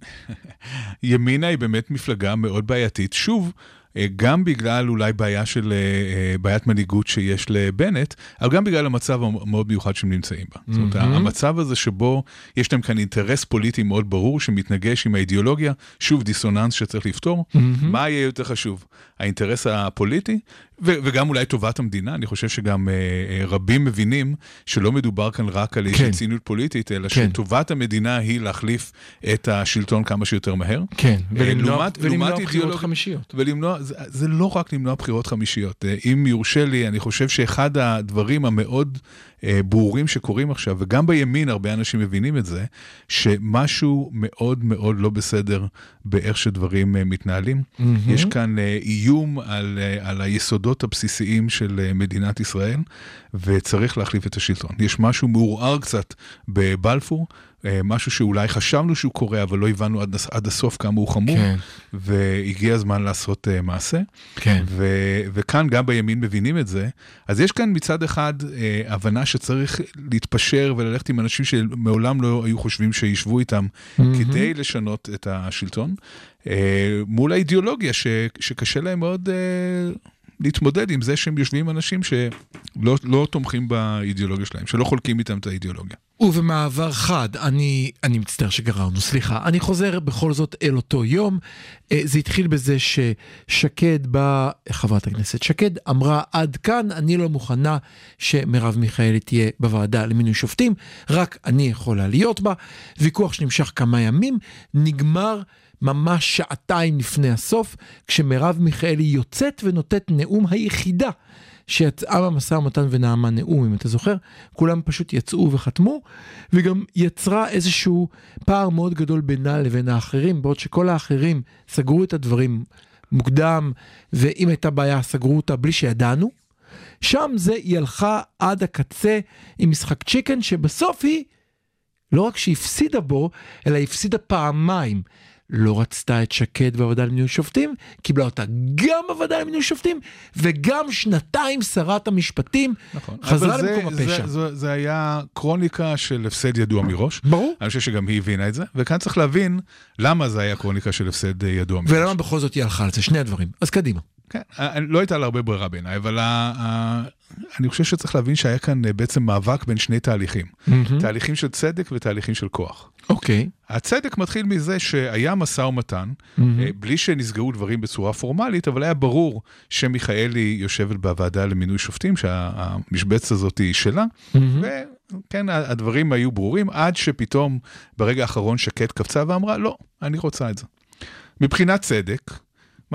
ימינה היא באמת מפלגה מאוד בעייתית, שוב, אה, גם בגלל אולי בעיה של אה, אה, בעיית מנהיגות שיש לבנט, אבל גם בגלל המצב המאוד מיוחד שהם נמצאים בה. זאת אומרת, מהמם. המצב הזה שבו יש להם כאן אינטרס פוליטי מאוד ברור שמתנגש עם האידיאולוגיה, שוב דיסוננס שצריך לפתור. מה יהיה יותר חשוב? האינטרס הפוליטי ו- וגם אולי טובת המדינה, אני חושב שגם אה, אה, רבים מבינים שלא מדובר כאן רק על איזושהי כן. ציניות פוליטית, אלא כן. שטובת המדינה היא להחליף את השלטון כמה שיותר מהר. כן, ולמנוע- ולמנוע לעומת בחירות אידיאולוגיה- חמישיות. ולמנוע, זה, זה לא רק למנוע בחירות חמישיות. אה, אם יורשה לי, אני חושב שאחד הדברים המאוד אה, ברורים שקורים עכשיו, וגם בימין הרבה אנשים מבינים את זה, שמשהו מאוד מאוד לא בסדר באיך שדברים אה, מתנהלים. מהמם. יש כאן אה, איום על, אה, על היסודות הבסיסיים של אה, מדינת ישראל, וצריך להחליף את השלטון. יש משהו מעורער קצת בבלפור, אה, משהו שאולי חשבנו שהוא קורה, אבל לא הבנו עד, עד הסוף כמה הוא חמור, כן, והגיע הזמן לעשות uh, מעשה. כן. ו- וכאן גם בימין מבינים את זה. אז יש כאן מצד אחד uh, הבנה שצריך להתפשר וללכת עם אנשים שמעולם לא היו חושבים שישבו איתם מהמם. כדי לשנות את השלטון, uh, מול האידיאולוגיה ש- שקשה להם מאוד uh, להתמודד עם זה שהם יושבים עם אנשים שלא לא תומכים באידיאולוגיה שלהם, שלא חולקים איתם את האידיאולוגיה. ובמעבר חד, אני, אני מצטער שגררנו, סליחה. אני חוזר בכל זאת אל אותו יום. אה, זה התחיל בזה ששקד באה, חברת הכנסת שקד, אמרה עד כאן, אני לא מוכנה שמרב מיכאלי תהיה בוועדה למינוי שופטים, רק אני יכולה להיות בה. ויכוח שנמשך כמה ימים, נגמר ממש שעתיים לפני הסוף, כשמרב מיכאלי יוצאת ונותנת נאום היחידה. שיצאה במשא ומתן ונאמה נאום, אם אתה זוכר, כולם פשוט יצאו וחתמו, וגם יצרה איזשהו פער מאוד גדול בינה לבין האחרים, בעוד שכל האחרים סגרו את הדברים מוקדם, ואם הייתה בעיה סגרו אותה בלי שידענו. שם זה היא הלכה עד הקצה עם משחק צ'יקן, שבסוף היא לא רק שהפסידה בו, אלא הפסידה פעמיים. לא רצתה את שקד בוועדה למינוי שופטים, קיבלה אותה גם בוועדה למינוי שופטים, וגם שנתיים שרת המשפטים נכון. חזרה זה- למקום הפשע. זה, זה, זה היה קרוניקה של הפסד ידוע מראש. ברור. אני חושב שגם היא הבינה את זה, וכאן צריך להבין למה זה היה קרוניקה של הפסד ידוע מראש. ולמה בכל זאת היא הלכה על זה? שני הדברים. אז קדימה. כן, אה, לא הייתה לה הרבה ברירה בעיניי, אבל אני חושב שצריך להבין שהיה כאן אה, בעצם מאבק בין שני תהליכים. תהליכים של צדק ותהליכים של כוח. אוקיי. הצדק מתחיל מזה שהיה משא ומתן, אה, בלי שנסגרו דברים בצורה פורמלית, אבל היה ברור שמיכאלי יושבת בוועדה למינוי שופטים, שהמשבצת הזאת היא שלה, וכן, הדברים היו ברורים, עד שפתאום ברגע האחרון שקד קפצה ואמרה, לא, אני רוצה את זה. מבחינת צדק,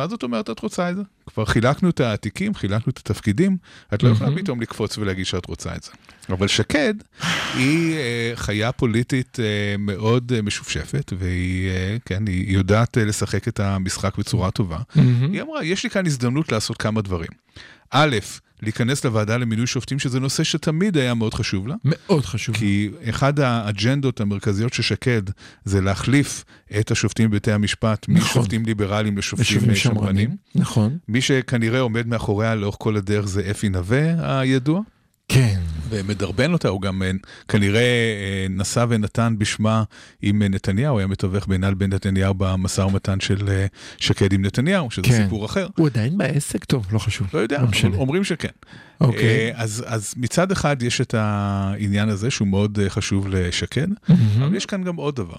מה זאת אומרת את רוצה את זה? כבר חילקנו את התיקים, חילקנו את התפקידים, את לא יכולה פתאום לקפוץ ולהגיד שאת רוצה את זה. אבל שקד היא אה, חיה פוליטית אה, מאוד אה, משופשפת, והיא אה, כן, היא יודעת אה, לשחק את המשחק בצורה טובה. היא אמרה, יש לי כאן הזדמנות לעשות כמה דברים. א', להיכנס לוועדה למינוי שופטים, שזה נושא שתמיד היה מאוד חשוב לה. מאוד חשוב. כי אחד האג'נדות המרכזיות של שקד זה להחליף את השופטים בבתי המשפט נכון. משופטים ליברליים לשופטים אה, שמרנים. נכון. מי שכנראה עומד מאחוריה לאורך כל הדרך זה אפי נווה הידוע, כן. ומדרבן אותה, הוא גם אה, כנראה אה, נשא ונתן בשמה עם אה, נתניהו, היה מתווך בינה לבין נתניהו במשא ומתן של שקד עם נתניהו, שזה כן. סיפור אחר. הוא עדיין בעסק? טוב, לא חשוב. לא יודע, לא אומרים שכן. אוקיי. אז, אז מצד אחד יש את העניין הזה שהוא מאוד חשוב לשקד, אבל יש כאן גם עוד דבר.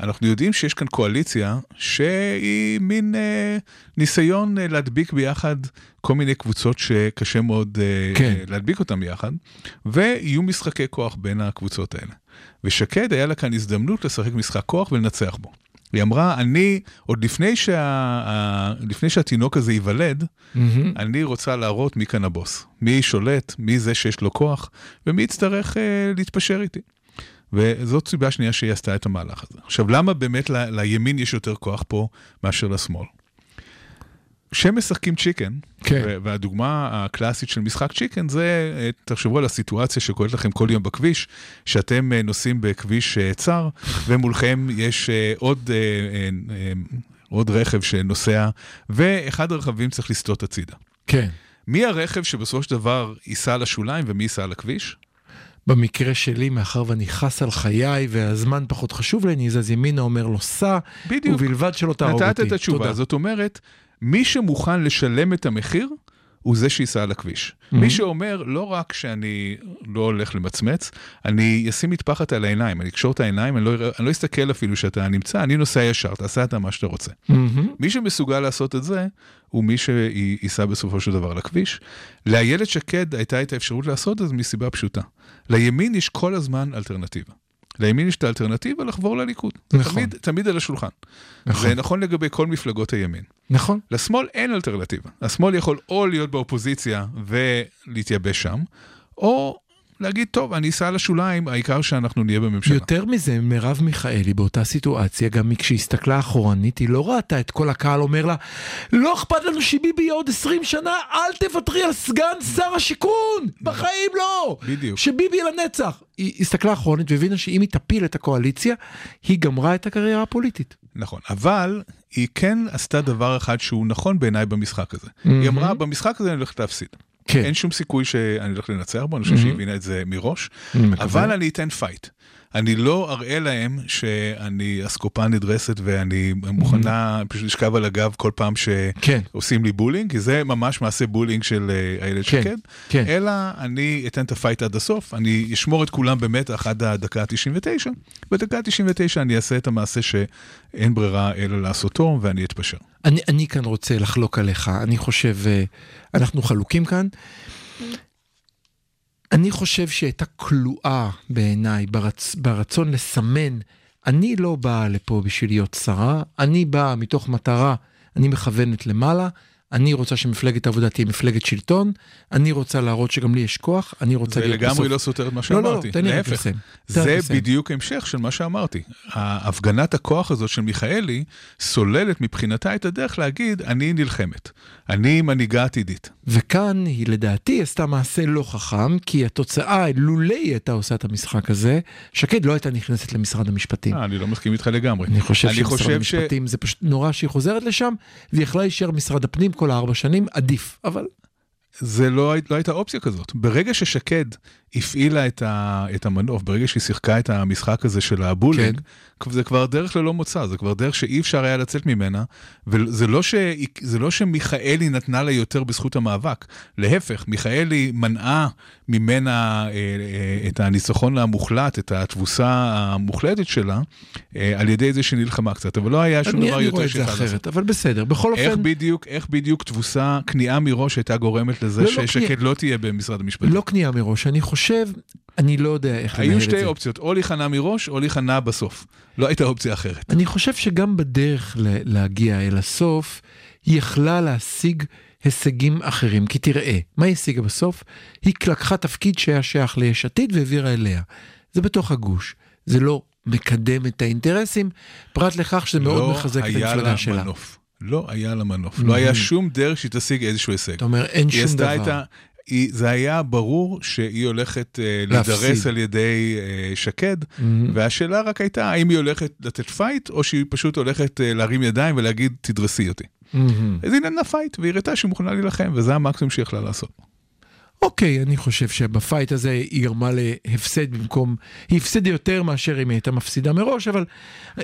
אנחנו יודעים שיש כאן קואליציה שהיא מין אה, ניסיון אה, להדביק ביחד כל מיני קבוצות שקשה מאוד אה, כן. אה, להדביק אותן ביחד, ויהיו משחקי כוח בין הקבוצות האלה. ושקד היה לה כאן הזדמנות לשחק משחק כוח ולנצח בו. היא אמרה, אני, עוד לפני, שה, ה, לפני שהתינוק הזה ייוולד, מהמם. אני רוצה להראות מי כאן הבוס, מי שולט, מי זה שיש לו כוח, ומי יצטרך אה, להתפשר איתי. וזאת סיבה שנייה שהיא עשתה את המהלך הזה. עכשיו, למה באמת ל, לימין יש יותר כוח פה מאשר לשמאל? כשהם משחקים צ'יקן, כן. והדוגמה הקלאסית של משחק צ'יקן זה, אה, תחשבו על הסיטואציה שקורית לכם כל יום בכביש, שאתם אה, נוסעים בכביש אה, צר, ומולכם יש עוד, עוד רכב שנוסע, ואחד הרכבים צריך לסטות הצידה. כן. מי הרכב שבסופו של דבר ייסע לשוליים ומי ייסע לכביש? במקרה שלי, מאחר ואני חס על חיי והזמן פחות חשוב לי, אני זז ימינה, אומר לו סע, בדיוק. ובלבד שלא תהרוג אותי. נתת את התשובה, תודה. זאת אומרת, מי שמוכן לשלם את המחיר, הוא זה שייסע על הכביש. מי שאומר, לא רק שאני לא הולך למצמץ, אני אשים מטפחת על העיניים, אני אקשור את העיניים, אני לא, אני לא אסתכל אפילו שאתה נמצא, אני נוסע ישר, תעשה אתה מה שאתה רוצה. מהמם. מי שמסוגל לעשות את זה, הוא מי שייסע בסופו של דבר לכביש. לאיילת שקד הייתה את האפשרות לעשות את זה מסיבה פשוטה. לימין יש כל הזמן אלטרנטיבה. לימין יש את האלטרנטיבה לחבור לליכוד. נכון. תמיד, תמיד על השולחן. נכון. זה נכון לגבי כל מפלגות הימין. נכון. לשמאל אין אלטרנטיבה. השמאל יכול או להיות באופוזיציה ולהתייבש שם, או להגיד, טוב, אני אסע לשוליים, העיקר שאנחנו נהיה בממשלה. יותר מזה, מרב מיכאלי באותה סיטואציה, גם כשהסתכלה אחורנית, היא לא ראתה את כל הקהל אומר לה, לא אכפת לנו שביבי יהיה עוד 20 שנה, אל תוותרי על סגן שר השיכון! בחיים לא! בדיוק. שביבי לנצח! היא הסתכלה אחורנית והבינה שאם היא תפיל את הקואליציה, היא גמרה את הקריירה הפוליטית. נכון, אבל היא כן עשתה דבר אחד שהוא נכון בעיניי במשחק הזה. היא אמרה, במשחק הזה אני הולכת להפסיד. כן. אין שום סיכוי שאני הולך לנצח בו, אני חושב שהיא הבינה את זה מראש. אבל אני אתן fight. אני לא אראה להם שאני אסקופה נדרסת ואני מוכנה פשוט לשכב על הגב כל פעם כן. שעושים לי bullying, כי זה ממש מעשה bullying של אה, איילת כן, שקד, כן. אלא אני אתן את ה fight עד הסוף, אני אשמור את כולם במתח עד הדקה ה-99, בדקה ה-99 אני אעשה את המעשה שאין ברירה אלא לעשותו ואני אתפשר. אני, אני כאן רוצה לחלוק עליך, אני חושב, אה, אנחנו חלוקים כאן. אני חושב שהייתה כלואה בעיניי ברצ, ברצון לסמן, אני לא באה לפה בשביל להיות שרה, אני באה מתוך מטרה, אני מכוונת למעלה, אני רוצה שמפלגת העבודה תהיה מפלגת שלטון, אני רוצה להראות שגם לי יש כוח, אני רוצה זה להיות לגמרי בסוף... לא סותר את מה לא, לא, שאמרתי, תן לי רק. לסיים. זה לסיים. בדיוק המשך של מה שאמרתי. ההפגנת הכוח הזאת של מיכאלי סוללת מבחינתה את הדרך להגיד, אני נלחמת, אני מנהיגה עתידית. וכאן היא לדעתי עשתה מעשה לא חכם, כי התוצאה, לולא היא הייתה עושה את המשחק הזה, שקד לא הייתה נכנסת למשרד המשפטים. אה, אני לא מסכים איתך לגמרי. אני חושב אני שמשרד חושב ש... המשפטים זה פשוט נורא שהיא חוזרת לשם, והיא יכלה להישאר משרד הפנים כל הארבע שנים, עדיף. אבל זה לא, לא הייתה אופציה כזאת. ברגע ששקד הפעילה את, ה, את המנוף, ברגע שהיא שיחקה את המשחק הזה של הבולינג, כן. זה כבר דרך ללא מוצא, זה כבר דרך שאי אפשר היה לצאת ממנה, וזה לא, ש, לא שמיכאלי נתנה לה יותר בזכות המאבק, להפך, מיכאלי מנעה ממנה אה, אה, את הניצחון המוחלט, את התבוסה המוחלטת שלה, אה, על ידי זה שנלחמה קצת, אבל לא היה שום אני, דבר אני יותר רואה את זה שיכולה לעשות. אחרת, אבל בסדר. בכל איך אופן, בדיוק, איך בדיוק תבוסה, כניעה מראש הייתה גורמת לזה לא, לא ששקד לא תהיה במשרד המשפטים? לא כניעה מראש, אני חושב, אני לא יודע איך לנהל היו את שתי זה. אופציות, או להיכנע מראש או להיכנע בסוף. לא הייתה אופציה אחרת. אני חושב שגם בדרך להגיע אל הסוף, היא יכלה להשיג הישגים אחרים. כי תראה, מה היא השיגה בסוף? היא לקחה תפקיד שהיה שייך ליש עתיד והעבירה אליה. זה בתוך הגוש. זה לא מקדם את האינטרסים, פרט לכך שזה מאוד לא מחזק את היה המפלגה לה שלה. מנוף. לא היה לה מנוף. לא היה שום דרך שהיא תשיג איזשהו הישג. אתה אומר, אין שום דבר. ה... היא, זה היה ברור שהיא הולכת להפסיד. להידרס על ידי אה, שקד, מהמם. והשאלה רק הייתה האם היא הולכת לתת fight, או שהיא פשוט הולכת אה, להרים ידיים ולהגיד, תדרסי אותי. מהמם. אז היא נתנה fight, והיא הראתה שהיא מוכנה להילחם, וזה המקסימום שהיא יכלה לעשות. אוקיי, אני חושב שב fight הזה היא גרמה להפסד במקום, היא הפסידה יותר מאשר אם היא הייתה מפסידה מראש, אבל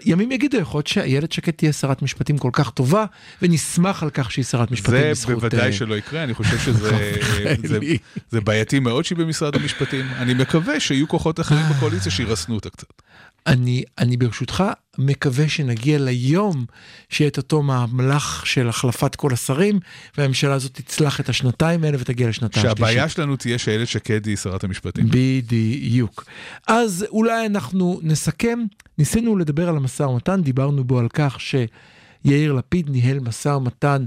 ימים יגידו, יכול להיות שאיילת שקד תהיה שרת משפטים כל כך טובה, ונשמח על כך שהיא שרת משפטים זה בזכות... בוודאי אה, שלא יקרה, אני חושב שזה זה. זה בעייתי מאוד שהיא במשרד המשפטים. אני מקווה שיהיו כוחות אחרים בקואליציה שירסנו אותה קצת. אני, אני ברשותך מקווה שנגיע ליום שיהיה את אותו מהלך של החלפת כל השרים, והממשלה הזאת תצלח את השנתיים האלה ותגיע לשנתיים שלישית. שהבעיה שלנו תהיה שאיילת שקד היא שרת המשפטים. בדיוק. אז אולי אנחנו נסכם, ניסינו לדבר על המשא ומתן, דיברנו בו על כך שיאיר לפיד ניהל משא ומתן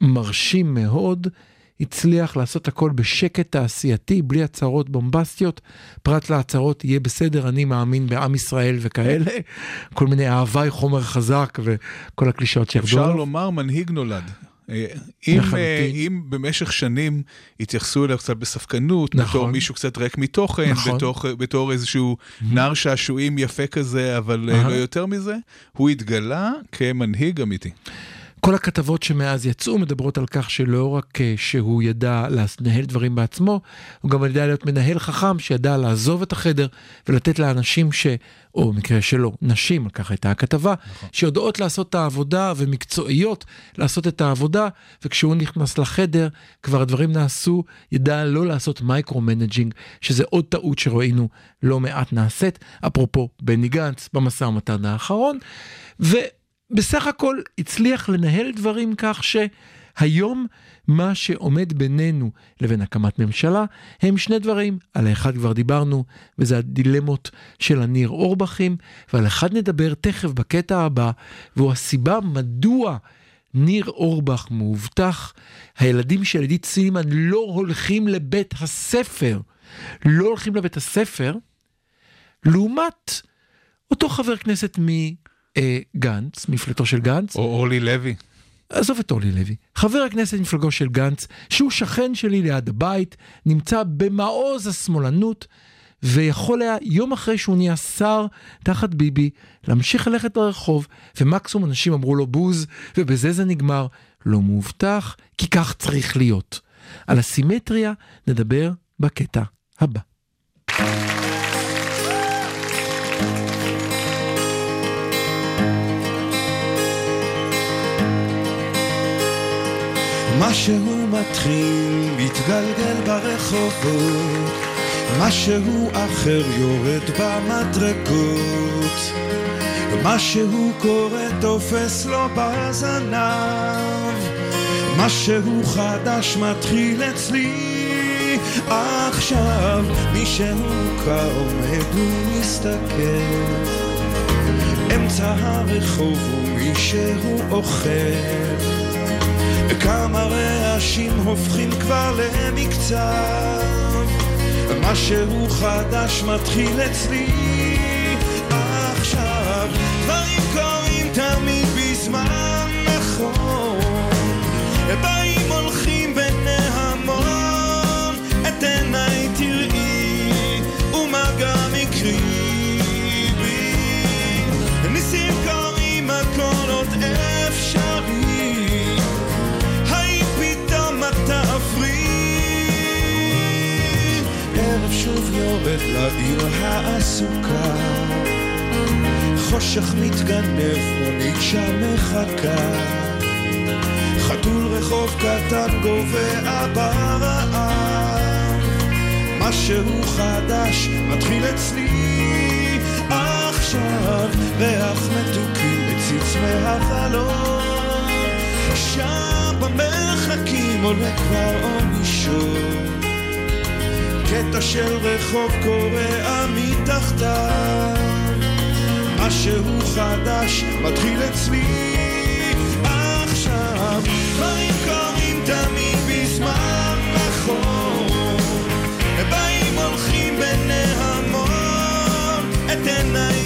מרשים מאוד. הצליח לעשות הכל בשקט תעשייתי, בלי הצהרות בומבסטיות. פרט להצהרות יהיה בסדר, אני מאמין בעם ישראל וכאלה. כל מיני אהבי חומר חזק וכל הקלישאות שירדו אפשר. לומר מנהיג נולד. אה, אם. אה, אם במשך שנים התייחסו אליו קצת בספקנות, נכון. בתור מישהו קצת ריק מתוכן, נכון. בתוך, בתור איזשהו נער שעשועים יפה כזה, אבל אה. לא יותר מזה, הוא התגלה כמנהיג אמיתי. כל הכתבות שמאז יצאו מדברות על כך שלא רק אה, שהוא ידע לנהל דברים בעצמו, הוא גם ידע להיות מנהל חכם שידע לעזוב את החדר ולתת לאנשים ש... או במקרה שלו, נשים, על כך הייתה הכתבה, נכון. שיודעות לעשות את העבודה ומקצועיות לעשות את העבודה, וכשהוא נכנס לחדר כבר הדברים נעשו, ידע לא לעשות micro-managing, שזה עוד טעות שראינו לא מעט נעשית, אפרופו בני גנץ במשא ומתן האחרון. ו... בסך הכל הצליח לנהל דברים כך שהיום מה שעומד בינינו לבין הקמת ממשלה הם שני דברים, על האחד כבר דיברנו וזה הדילמות של הניר אורבכים ועל אחד נדבר תכף בקטע הבא והוא הסיבה מדוע ניר אורבך מאובטח, הילדים של עידית סילמן לא הולכים לבית הספר, לא הולכים לבית הספר, לעומת אותו חבר כנסת מ... אה, גנץ, מפלטו של גנץ, או אורלי לוי. עזוב את אורלי לוי, חבר הכנסת מפלגו של גנץ, שהוא שכן שלי ליד הבית, נמצא במעוז השמאלנות, ויכול היה יום אחרי שהוא נהיה שר תחת ביבי, להמשיך ללכת ברחוב, ומקסימום אנשים אמרו לו בוז, ובזה זה נגמר. לא מאובטח, כי כך צריך להיות. על הסימטריה נדבר בקטע הבא. משהו מתחיל להתגלגל ברחובות, משהו אחר יורד במדרגות, משהו קורה תופס לו בזנב, משהו חדש מתחיל אצלי. עכשיו, מישהו מוכר עומד ומסתכל, אמצע הרחוב ומישהו אוכל כמה רעשים הופכים כבר למקצב משהו חדש מתחיל אצלי יורד לעיר העסוקה. חושך מתגנב, מונית שם מחכה. חתול רחוב קטן גובע ברעב משהו חדש מתחיל אצלי. עכשיו ריח מתוקים מציץ מהחלון. שם במרחקים עולה כבר אור מישור קטע של רחוב קורע מתחתיו. משהו חדש מתחיל אצלי עכשיו דברים קורים תמיד בזמן נכון. באים הולכים בני המון. את עיניי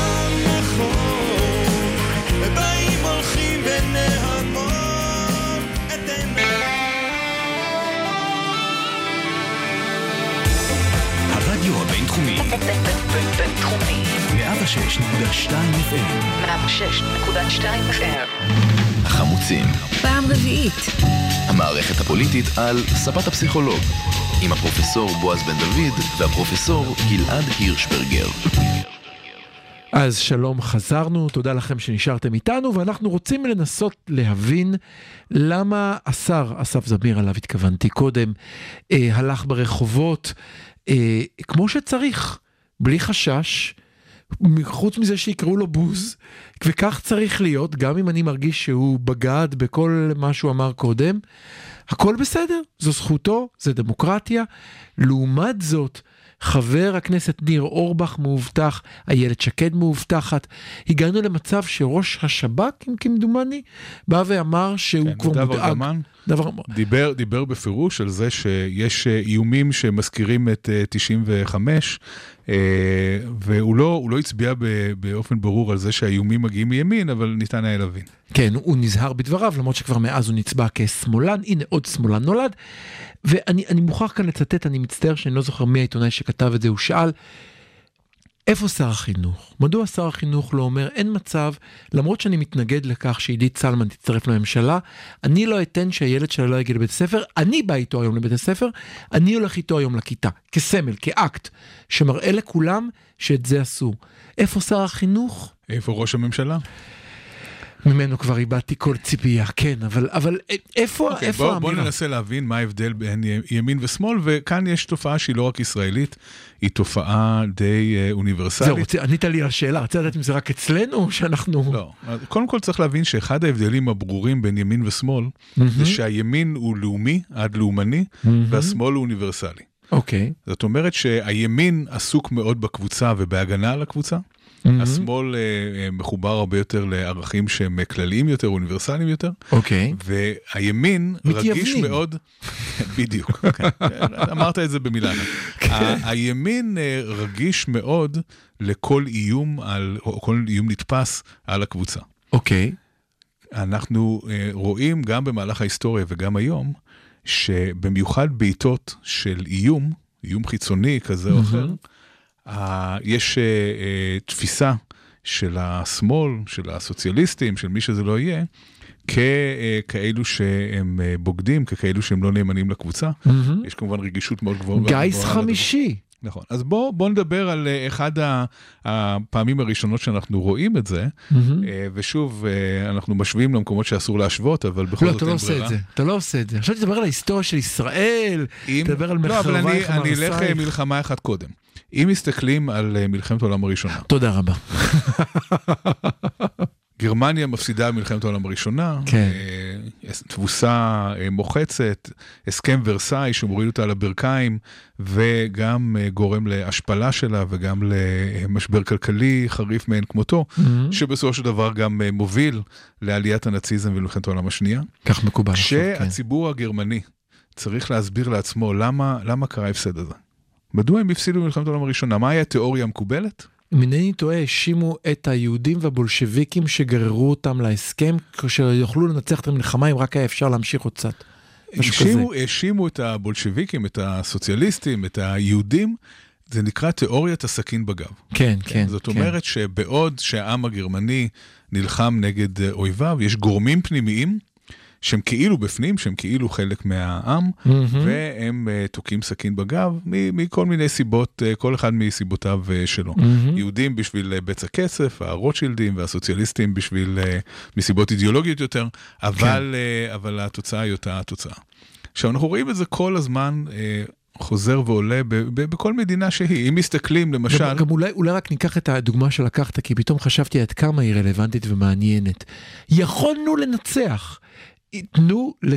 הבינתחומי, בינתחומי. 106.2 FM, 106.2 FM. החמוצים, פעם רביעית. המערכת הפוליטית על ספת הפסיכולוג, עם הפרופסור בועז בן דוד והפרופסור גלעד הירשברגר. אז שלום, חזרנו, תודה לכם שנשארתם איתנו, ואנחנו רוצים לנסות להבין למה השר אסף זמיר, עליו התכוונתי קודם, אה, הלך ברחובות אה, כמו שצריך, בלי חשש, חוץ מזה שיקראו לו בוז, וכך צריך להיות, גם אם אני מרגיש שהוא בגד בכל מה שהוא אמר קודם, הכל בסדר, זו זכותו, זה דמוקרטיה. לעומת זאת, חבר הכנסת ניר אורבך מאובטח, איילת שקד מאובטחת. הגענו למצב שראש השב"כ, אם כמדומני, בא ואמר שהוא כן, כבר מודאג. ארגמן דבר... דיבר, דיבר בפירוש על זה שיש אה, איומים שמזכירים את אה, 95, אה, והוא לא, לא הצביע באופן ברור על זה שהאיומים מגיעים מימין, אבל ניתן היה להבין. כן, הוא נזהר בדבריו, למרות שכבר מאז הוא נצבע כשמאלן, הנה עוד שמאלן נולד. ואני אני מוכרח כאן לצטט, אני מצטער שאני לא זוכר מי העיתונאי שכתב את זה, הוא שאל, איפה שר החינוך? מדוע שר החינוך לא אומר, אין מצב, למרות שאני מתנגד לכך שעידית סלמן תצטרף לממשלה, אני לא אתן שהילד שלה לא יגיע לבית הספר, אני בא איתו היום לבית הספר, אני הולך איתו היום לכיתה, כסמל, כאקט, שמראה לכולם שאת זה עשו. איפה שר החינוך? איפה ראש הממשלה? ממנו כבר איבדתי כל ציפייה, כן, אבל, אבל איפה, אוקיי, איפה בוא, האמירה? בוא ננסה להבין מה ההבדל בין ימין ושמאל, וכאן יש תופעה שהיא לא רק ישראלית, היא תופעה די אה, זהו, אוניברסלית. רוצה- ענית לי על השאלה, רוצה לדעת אם זה רק אצלנו או שאנחנו... לא, קודם כל צריך להבין שאחד ההבדלים הברורים בין ימין ושמאל, זה שהימין הוא לאומי עד לאומני, והשמאל הוא אוניברסלי. אוקיי. זאת אומרת שהימין עסוק מאוד בקבוצה ובהגנה על הקבוצה. השמאל אה, אה, מחובר הרבה יותר לערכים שהם אה, כלליים יותר, אוניברסליים יותר, אוקיי. והימין רגיש מתייוונים. מאוד, בדיוק, כן, אמרת את זה במילה. ה- הימין אה, רגיש מאוד לכל איום על, או כל איום נתפס על הקבוצה. אוקיי. אנחנו אה, רואים גם במהלך ההיסטוריה וגם היום, שבמיוחד בעיתות של איום, איום חיצוני כזה או אחר, יש אה, אה, תפיסה של השמאל, של הסוציאליסטים, של מי שזה לא יהיה, ככאלו שהם אה, בוגדים, ככאלו שהם לא נאמנים לקבוצה. יש כמובן רגישות מאוד גבוהה. גיס גבוהה לדבר. חמישי. נכון. אז בואו בוא נדבר על אחד הפעמים הראשונות שאנחנו רואים את זה, אה, ושוב, אנחנו משווים למקומות שאסור להשוות, אבל בכל לא, זאת אתה לא אין עושה ברירה. את זה, אתה לא עושה את זה. עכשיו תדבר על ההיסטוריה של ישראל, אם- תדבר על לא, אבל אני, מחרבייך אני אלך. מלחמה אחת קודם. אם מסתכלים על אה, מלחמת העולם הראשונה, תודה רבה. גרמניה מפסידה במלחמת העולם הראשונה, כן. אה, תבוסה אה, מוחצת, הסכם ורסאי שמוריד אותה על הברכיים, וגם גורם להשפלה שלה וגם למשבר כלכלי חריף מאין כמותו, שבסופו של דבר גם מוביל לעליית הנאציזם במלחמת העולם השנייה. כך מקובל. כן. כשהציבור הגרמני צריך להסביר לעצמו למה, למה קרה ההפסד הזה. מדוע הם הפסידו במלחמת העולם הראשונה? מהי התיאוריה המקובלת? אם אינני טועה, האשימו את היהודים והבולשביקים שגררו אותם להסכם, כאשר יוכלו לנצח את המלחמה אם רק היה אפשר להמשיך עוד קצת. האשימו, את הבולשביקים, את הסוציאליסטים, את היהודים, זה נקרא תיאוריית הסכין בגב. כן, כן. זאת כן. אומרת שבעוד שהעם הגרמני נלחם נגד אה, אויביו, יש גורמים פנימיים שהם כאילו בפנים, שהם כאילו חלק מהעם, והם אה, תוקעים סכין בגב מכל מיני סיבות, אה, כל אחד מסיבותיו אה, שלו. יהודים בשביל בצע כסף, הרוטשילדים והסוציאליסטים בשביל, מסיבות אידיאולוגיות יותר, אבל, אה, אבל התוצאה היא אותה התוצאה. עכשיו, אנחנו רואים את זה כל הזמן. חוזר ועולה ב- ב- בכל מדינה שהיא. אם מסתכלים למשל, גם, גם אולי, אולי רק ניקח את הדוגמה שלקחת, כי פתאום חשבתי עד כמה היא רלוונטית ומעניינת. יכולנו לנצח. תנו, ל...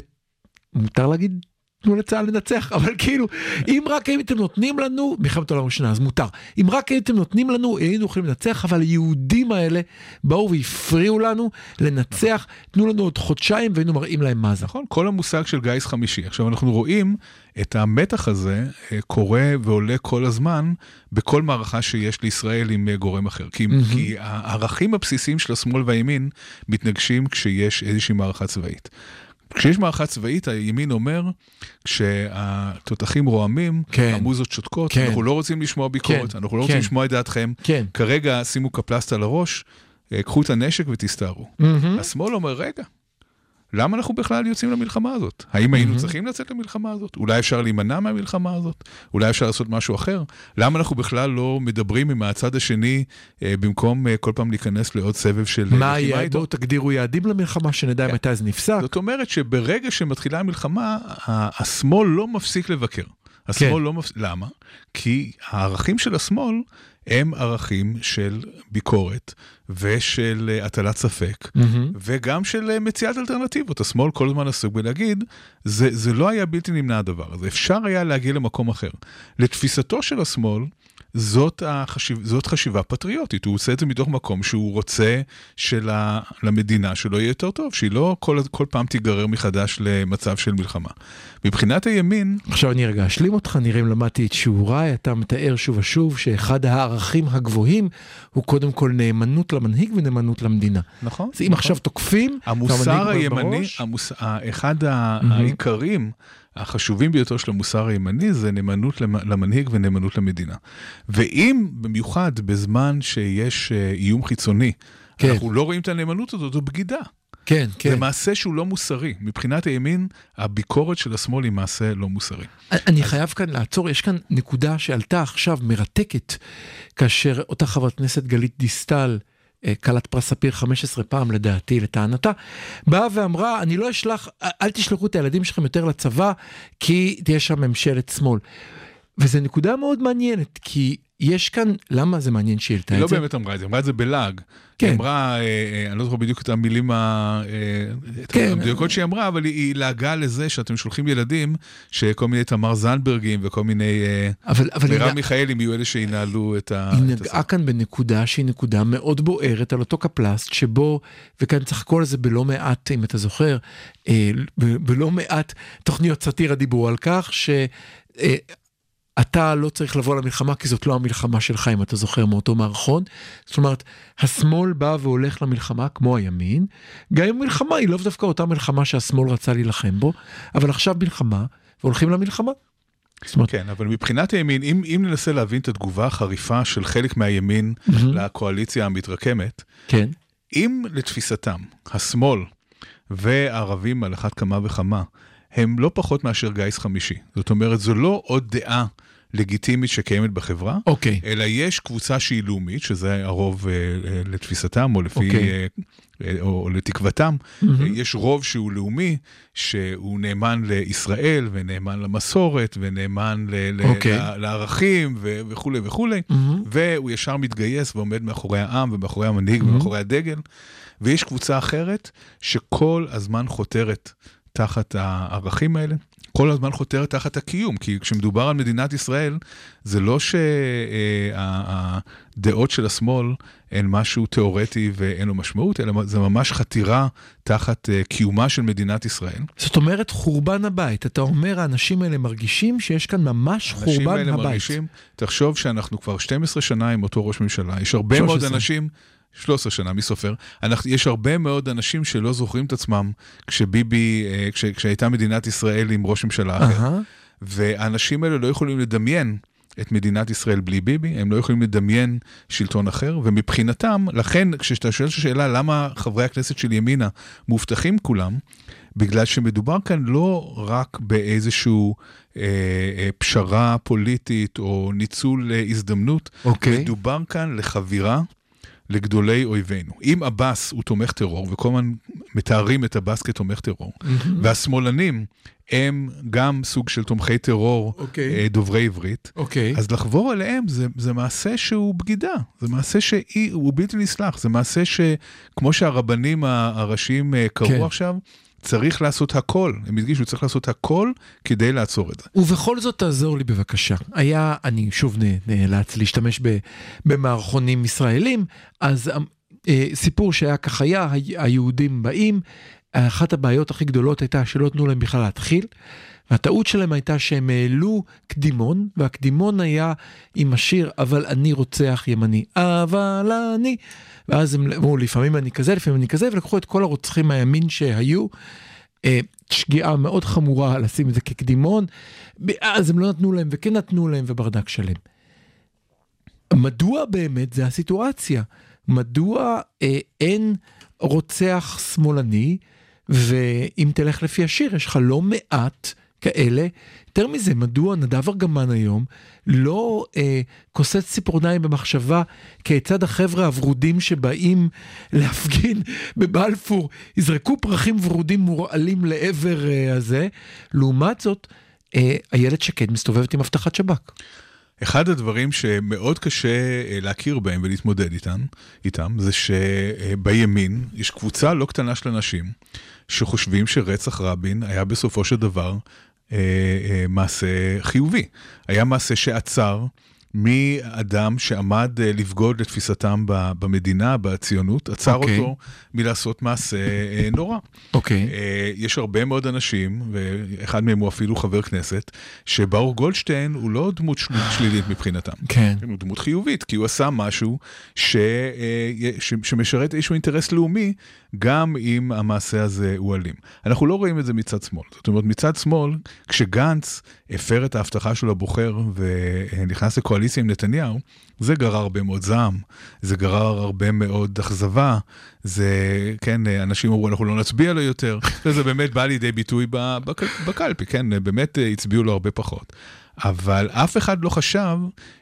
מותר להגיד תנו לצה"ל לנצח, אבל כאילו, אם רק הייתם נותנים לנו, מלחמת העולם הראשונה, אז מותר. אם רק הייתם נותנים לנו, היינו יכולים לנצח, אבל היהודים האלה באו והפריעו לנו לנצח, תנו לנו עוד חודשיים והיינו מראים להם מה זה. נכון, כל המושג של גיס חמישי. עכשיו אנחנו רואים את המתח הזה אה, קורה ועולה כל הזמן בכל מערכה שיש לישראל עם אה, גורם אחר. כי, מהמם. כי הערכים הבסיסיים של השמאל והימין מתנגשים כשיש איזושהי מערכה צבאית. כשיש מערכה צבאית, הימין אומר, כשהתותחים רועמים, כן. המוזות שותקות, כן. אנחנו לא רוצים לשמוע ביקורת, כן. אנחנו לא רוצים כן. לשמוע את דעתכם, כן. כרגע שימו כפלסט על הראש, אה, קחו את הנשק ותסתערו. מהמם. השמאל אומר, רגע, למה אנחנו בכלל יוצאים למלחמה הזאת? האם היינו מהמם. צריכים לצאת למלחמה הזאת? אולי אפשר להימנע מהמלחמה הזאת? אולי אפשר לעשות משהו אחר? למה אנחנו בכלל לא מדברים עם הצד השני אה, במקום אה, כל פעם להיכנס לעוד סבב של אה, מה לחימה? איתו? בואו תגדירו יעדים למלחמה, שנדע כן. מתי זה נפסק. זאת אומרת שברגע שמתחילה המלחמה, השמאל לא מפסיק לבקר. השמאל כן. לא מפסיק, למה? כי הערכים של השמאל הם ערכים של ביקורת ושל אה, הטלת ספק. מהמם. וגם של אה, מציאת אלטרנטיבות. השמאל כל הזמן עסוק בלהגיד, זה, זה לא היה בלתי נמנע הדבר הזה, אפשר היה להגיע למקום אחר. לתפיסתו של השמאל, זאת, החשיב, זאת חשיבה פטריוטית, הוא עושה את זה מתוך מקום שהוא רוצה שלמדינה שלו יהיה יותר טוב, שהיא לא כל, כל פעם תיגרר מחדש למצב של מלחמה. מבחינת הימין, עכשיו אני רגע אשלים אותך, נראה אם למדתי את שיעוריי, אתה מתאר שוב ושוב שאחד הערכים הגבוהים הוא קודם כל נאמנות למנהיג ונאמנות למדינה. נכון? אז אם עכשיו תוקפים, המוסר הימני, בראש, המוס... ה- אחד מהמם. העיקרים החשובים ביותר של המוסר הימני זה נאמנות למ- למנהיג ונאמנות למדינה. ואם במיוחד בזמן שיש אה, איום חיצוני, כן. אנחנו לא רואים את הנאמנות הזאת, זו בגידה. כן, זה כן. מעשה שהוא לא מוסרי. מבחינת הימין, הביקורת של השמאל היא מעשה לא מוסרי. אני חייב כאן לעצור, יש כאן נקודה שעלתה עכשיו מרתקת, כאשר אותה חברת כנסת גלית דיסטל, כלת פרס ספיר 15 פעם לדעתי, לטענתה, באה ואמרה, אני לא אשלח, אל תשלחו את הילדים שלכם יותר לצבא, כי תהיה שם ממשלת שמאל. וזו נקודה מאוד מעניינת, כי יש כאן, למה זה מעניין שהיא העלתה היא לא את זה? באמת אמרה את זה, היא אמרה את זה בלעג. כן. היא אמרה, אה, אה, אני לא זוכר בדיוק את המילים ה- אה, את כן. המדויקות שהיא אמרה, אבל היא- היא לעגה לזה שאתם שולחים ילדים, שכל מיני תמר זנדברגים וכל מיני אה, אבל, אבל היא, מרב מיכאלים יהיו אלה שינהלו את ה... היא את נגעה כאן בנקודה שהיא נקודה מאוד בוערת על אותו קפלסט שבו, וכאן צריך לקרוא לזה בלא מעט, אם אתה זוכר, אה, ב- בלא מעט תוכניות סאטירה דיברו על כך ש... אתה לא צריך לבוא למלחמה כי זאת לא המלחמה שלך אם אתה זוכר מאותו מערכון. זאת אומרת, השמאל בא והולך למלחמה כמו הימין, גם אם מלחמה היא לאו דווקא אותה מלחמה שהשמאל רצה להילחם בו, אבל עכשיו מלחמה והולכים למלחמה. אומרת, כן, אבל מבחינת הימין, אם, אם ננסה להבין את התגובה החריפה של חלק מהימין מהמם. לקואליציה המתרקמת, כן, אם לתפיסתם, השמאל והערבים על אחת כמה וכמה, הם לא פחות מאשר גיס חמישי. זאת אומרת, זו לא עוד דעה לגיטימית שקיימת בחברה, אוקיי. אלא יש קבוצה שהיא לאומית, שזה הרוב אה, אה, לתפיסתם, או לפי... אוקיי. אה, אה, או, לתקוותם. אה, יש רוב שהוא לאומי, שהוא נאמן לישראל, ונאמן למסורת, ונאמן ל, ל, אוקיי. ל, לערכים, ו, וכולי וכולי, מהמם. והוא ישר מתגייס ועומד מאחורי העם, ומאחורי המנהיג, מהמם. ומאחורי הדגל. ויש קבוצה אחרת שכל הזמן חותרת תחת הערכים האלה, כל הזמן חותרת תחת הקיום, כי כשמדובר על מדינת ישראל, זה לא שהדעות של השמאל הן משהו תיאורטי ואין לו משמעות, אלא זה ממש חתירה תחת אה, קיומה של מדינת ישראל. זאת אומרת חורבן הבית, אתה אומר האנשים האלה מרגישים שיש כאן ממש האנשים חורבן האלה הבית. מרגישים, תחשוב שאנחנו כבר 12 שנה עם אותו ראש ממשלה, יש הרבה מאוד 13. אנשים, 13 שנה, מי סופר? אנחנו, יש הרבה מאוד אנשים שלא זוכרים את עצמם כשביבי, אה, כש, כשהייתה מדינת ישראל עם ראש ממשלה אחר. אהה, והאנשים האלה לא יכולים לדמיין את מדינת ישראל בלי ביבי, הם לא יכולים לדמיין שלטון אחר, ומבחינתם, לכן כשאתה שואל את השאלה למה חברי הכנסת של ימינה מובטחים כולם, בגלל שמדובר כאן לא רק באיזשהו אה, אה, פשרה פוליטית או ניצול אה, הזדמנות, אוקיי. מדובר כאן לחבירה לגדולי אויבינו. אם עבאס הוא תומך טרור, וכל הזמן מתארים את עבאס כתומך טרור, והשמאלנים הם גם סוג של תומכי טרור אוקיי. אה, דוברי עברית, אוקיי. אז לחבור אליהם זה, זה מעשה שהוא בגידה, זה מעשה שהוא בלתי נסלח, זה מעשה שכמו שהרבנים הראשיים אה, קראו כן. עכשיו, צריך לעשות הכל, הם הדגישו, צריך לעשות הכל כדי לעצור את זה. ובכל זאת תעזור לי בבקשה. היה, אני שוב נאלץ להשתמש ב- במערכונים ישראלים, אז אה, סיפור שהיה כך היה, היהודים באים, אחת הבעיות הכי גדולות הייתה שלא נתנו להם בכלל להתחיל. והטעות שלהם הייתה שהם העלו קדימון, והקדימון היה עם השיר "אבל אני רוצח ימני", אבל אני, ואז הם אמרו לפעמים אני כזה, לפעמים אני כזה, ולקחו את כל הרוצחים מהימין שהיו. אה, שגיאה מאוד חמורה לשים את זה כקדימון, אז הם לא נתנו להם וכן נתנו להם וברדק שלם. מדוע באמת זה הסיטואציה? מדוע אה, אין רוצח שמאלני, ואם תלך לפי השיר, יש לך לא מעט כאלה. יותר מזה, מדוע נדב ארגמן היום לא אה, כוסס ציפורניים במחשבה כיצד החבר'ה הוורודים שבאים להפגין בבלפור יזרקו פרחים ורודים מורעלים לעבר אה, הזה, לעומת זאת, אה, איילת שקד מסתובבת עם אבטחת שב"כ. אחד הדברים שמאוד קשה אה, להכיר בהם ולהתמודד איתם, איתם זה שבימין יש קבוצה לא קטנה של אנשים שחושבים שרצח רבין היה בסופו של דבר אה, אה, מעשה חיובי. היה מעשה שעצר מאדם שעמד אה, לבגוד לתפיסתם ב- במדינה, בציונות, עצר אוקיי. אותו מלעשות מעשה אה, נורא. אוקיי. אה, יש הרבה מאוד אנשים, ואחד מהם הוא אפילו חבר כנסת, שברוך גולדשטיין הוא לא דמות של- שלילית מבחינתם. כן. הוא דמות חיובית, כי הוא עשה משהו ש, אה, ש, שמשרת איזשהו אינטרס לאומי, גם אם המעשה הזה הוא אלים. אנחנו לא רואים את זה מצד שמאל. זאת אומרת, מצד שמאל, כשגנץ הפר את ההבטחה שלו לבוחר ונכנס לקואליציה עם נתניהו, זה גרר הרבה מאוד זעם, זה גרר הרבה מאוד אכזבה, זה, כן, אנשים אמרו, אנחנו לא נצביע לו יותר, וזה באמת בא לידי ביטוי בקלפי, כן, באמת אה, הצביעו לו הרבה פחות. אבל אף אחד לא חשב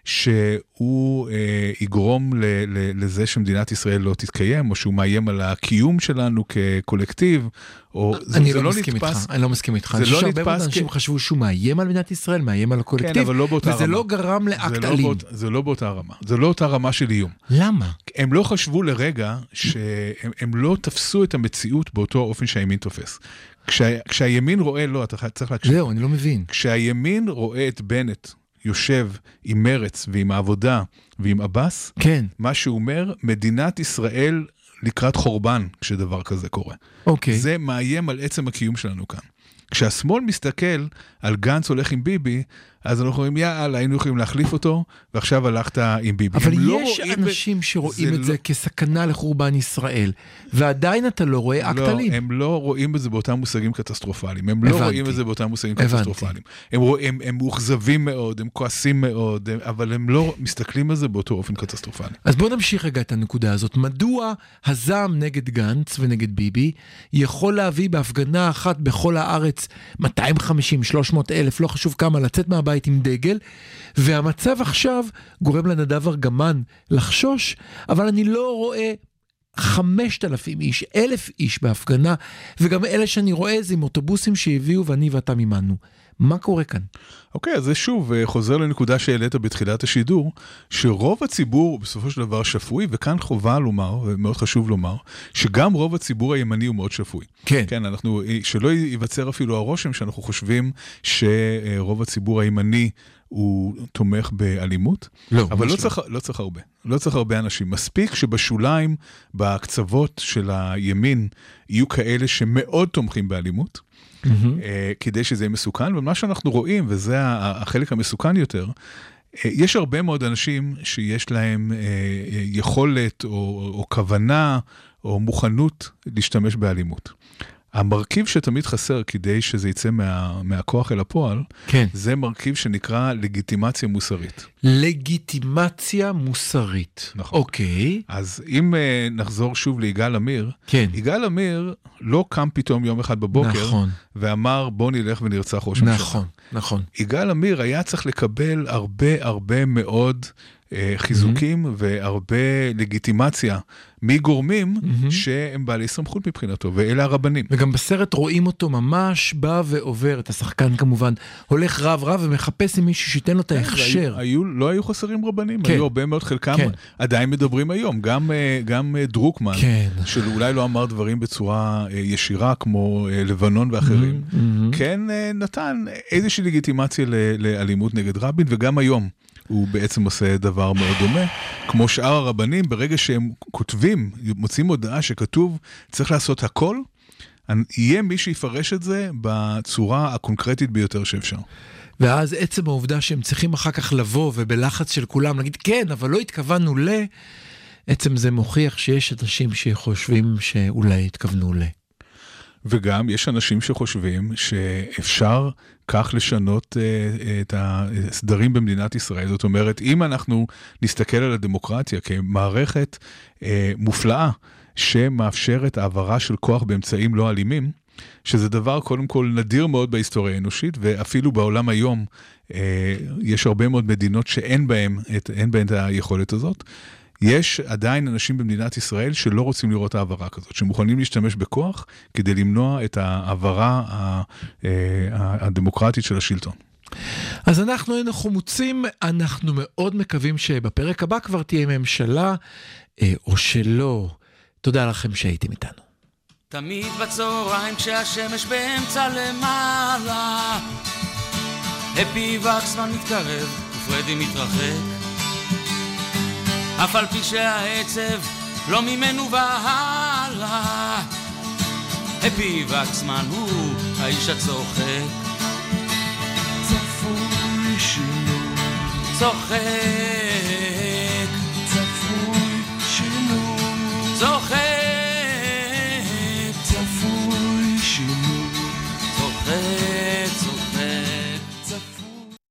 שהוא אה, יגרום ל, ל, לזה שמדינת ישראל לא תתקיים, או שהוא מאיים על הקיום שלנו כקולקטיב, או זה, אני זה לא מסכים איתך, נתפס. אני לא מסכים איתך. זה לא נתפס אנשים כ- חשבו שהוא מאיים על מדינת ישראל, מאיים על הקולקטיב, כן, אבל לא באותה וזה רמה. לא גרם לאקט לא, אלים. באות, זה לא באותה רמה, זה לא אותה רמה של איום. למה? הם לא חשבו לרגע שהם הם לא תפסו את המציאות באותו אופן שהימין תופס. כשה, כשהימין רואה, לא, אתה צריך להקשיב. זהו, אני לא מבין. כשהימין רואה את בנט יושב עם מרץ ועם העבודה ועם עבאס, כן, מה שהוא אומר, מדינת ישראל לקראת חורבן כשדבר כזה קורה. אוקיי. זה מאיים על עצם הקיום שלנו כאן. כשהשמאל מסתכל על גנץ הולך עם ביבי, אז אנחנו אומרים, יאללה, היינו יכולים להחליף אותו, ועכשיו הלכת עם ביבי. אבל לא יש ב- אנשים שרואים זה את זה לא- כסכנה לחורבן ישראל, ועדיין אתה לא רואה אקט לא, אלים. הם לא רואים את זה באותם מושגים קטסטרופליים. הם לא הבנתי. רואים את זה באותם מושגים הבנתי. קטסטרופליים. הם, הם, הם מאוכזבים מאוד, הם כועסים מאוד, הם, אבל הם לא מסתכלים על זה באותו אופן קטסטרופלי. אז בוא נמשיך רגע את הנקודה הזאת. מדוע הזעם נגד גנץ ונגד ביבי יכול להביא בהפגנה אחת בכל הארץ 250, 300 אלף, לא חשוב כמה, לצאת מהבית עם דגל, והמצב עכשיו גורם לנדב ארגמן לחשוש, אבל אני לא רואה 5,000 איש, אלף איש בהפגנה, וגם אלה שאני רואה זה עם אוטובוסים שהביאו ואני ואתה מימנו. מה קורה כאן? אוקיי, אז זה שוב אה, חוזר לנקודה שהעלית בתחילת השידור, שרוב הציבור בסופו של דבר שפוי, וכאן חובה לומר, ומאוד חשוב לומר, שגם רוב הציבור הימני הוא מאוד שפוי. כן. כן, אנחנו, שלא ייווצר אפילו הרושם שאנחנו חושבים שרוב הציבור הימני הוא תומך באלימות. לא, אבל לא לא. צריך, לא צריך הרבה, לא צריך הרבה אנשים. מספיק שבשוליים, בקצוות של הימין, יהיו כאלה שמאוד תומכים באלימות, אה, כדי שזה יהיה מסוכן, ומה שאנחנו רואים, וזה החלק המסוכן יותר, אה, יש הרבה מאוד אנשים שיש להם אה, יכולת או, או כוונה או מוכנות להשתמש באלימות. המרכיב שתמיד חסר כדי שזה יצא מה, מהכוח אל הפועל, כן. זה מרכיב שנקרא לגיטימציה מוסרית. לגיטימציה מוסרית. נכון. אוקיי. אז אם uh, נחזור שוב ליגאל עמיר, כן. יגאל עמיר לא קם פתאום יום אחד בבוקר נכון. ואמר בוא נלך ונרצח ראש הממשלה. נכון, נכון. יגאל עמיר היה צריך לקבל הרבה הרבה מאוד אה, חיזוקים והרבה לגיטימציה מגורמים שהם בעלי סמכות מבחינתו, ואלה הרבנים. וגם בסרט רואים אותו ממש בא ועובר, את השחקן כמובן, הולך רב רב ומחפש עם מישהו שייתן לו את ההכשר. היו, לא היו חסרים רבנים, כן. היו הרבה מאוד, חלקם כן. עדיין מדברים היום. גם, אה, גם אה, דרוקמן, כן. שאולי לא אמר דברים בצורה אה, ישירה כמו לבנון ואחרים, כן אה, נתן איזושהי לגיטימציה לאלימות נגד רבין, וגם היום. הוא בעצם עושה דבר מאוד דומה. כמו שאר הרבנים, ברגע שהם כותבים, מוצאים הודעה שכתוב, צריך לעשות הכל, יהיה מי שיפרש את זה בצורה הקונקרטית ביותר שאפשר. ואז עצם העובדה שהם צריכים אחר כך לבוא ובלחץ של כולם להגיד כן, אבל לא התכוונו ל... עצם זה מוכיח שיש אנשים שחושבים שאולי התכוונו ל... וגם יש אנשים שחושבים שאפשר כך לשנות אה, את הסדרים במדינת ישראל. זאת אומרת, אם אנחנו נסתכל על הדמוקרטיה כמערכת אה, מופלאה שמאפשרת העברה של כוח באמצעים לא אלימים, שזה דבר קודם כל נדיר מאוד בהיסטוריה האנושית, ואפילו בעולם היום אה, יש הרבה מאוד מדינות שאין בהן את, את היכולת הזאת. יש עדיין אנשים במדינת ישראל שלא רוצים לראות העברה כזאת, שמוכנים להשתמש בכוח כדי למנוע את ההעברה אה, הדמוקרטית של השלטון. אז אנחנו היינו חמוצים, אנחנו מאוד מקווים שבפרק הבא כבר תהיה ממשלה, אה, או שלא. תודה לכם שהייתם איתנו. תמיד בצהריים כשהשמש באמצע למעלה הפי וקסמן מתקרב ופרדי מתרחק אף על פי שהעצב לא ממנו והלאה. הפי וקסמן הוא האיש הצוחק. צפוי שינוי. צוחק. צפוי שינוי. צוחק.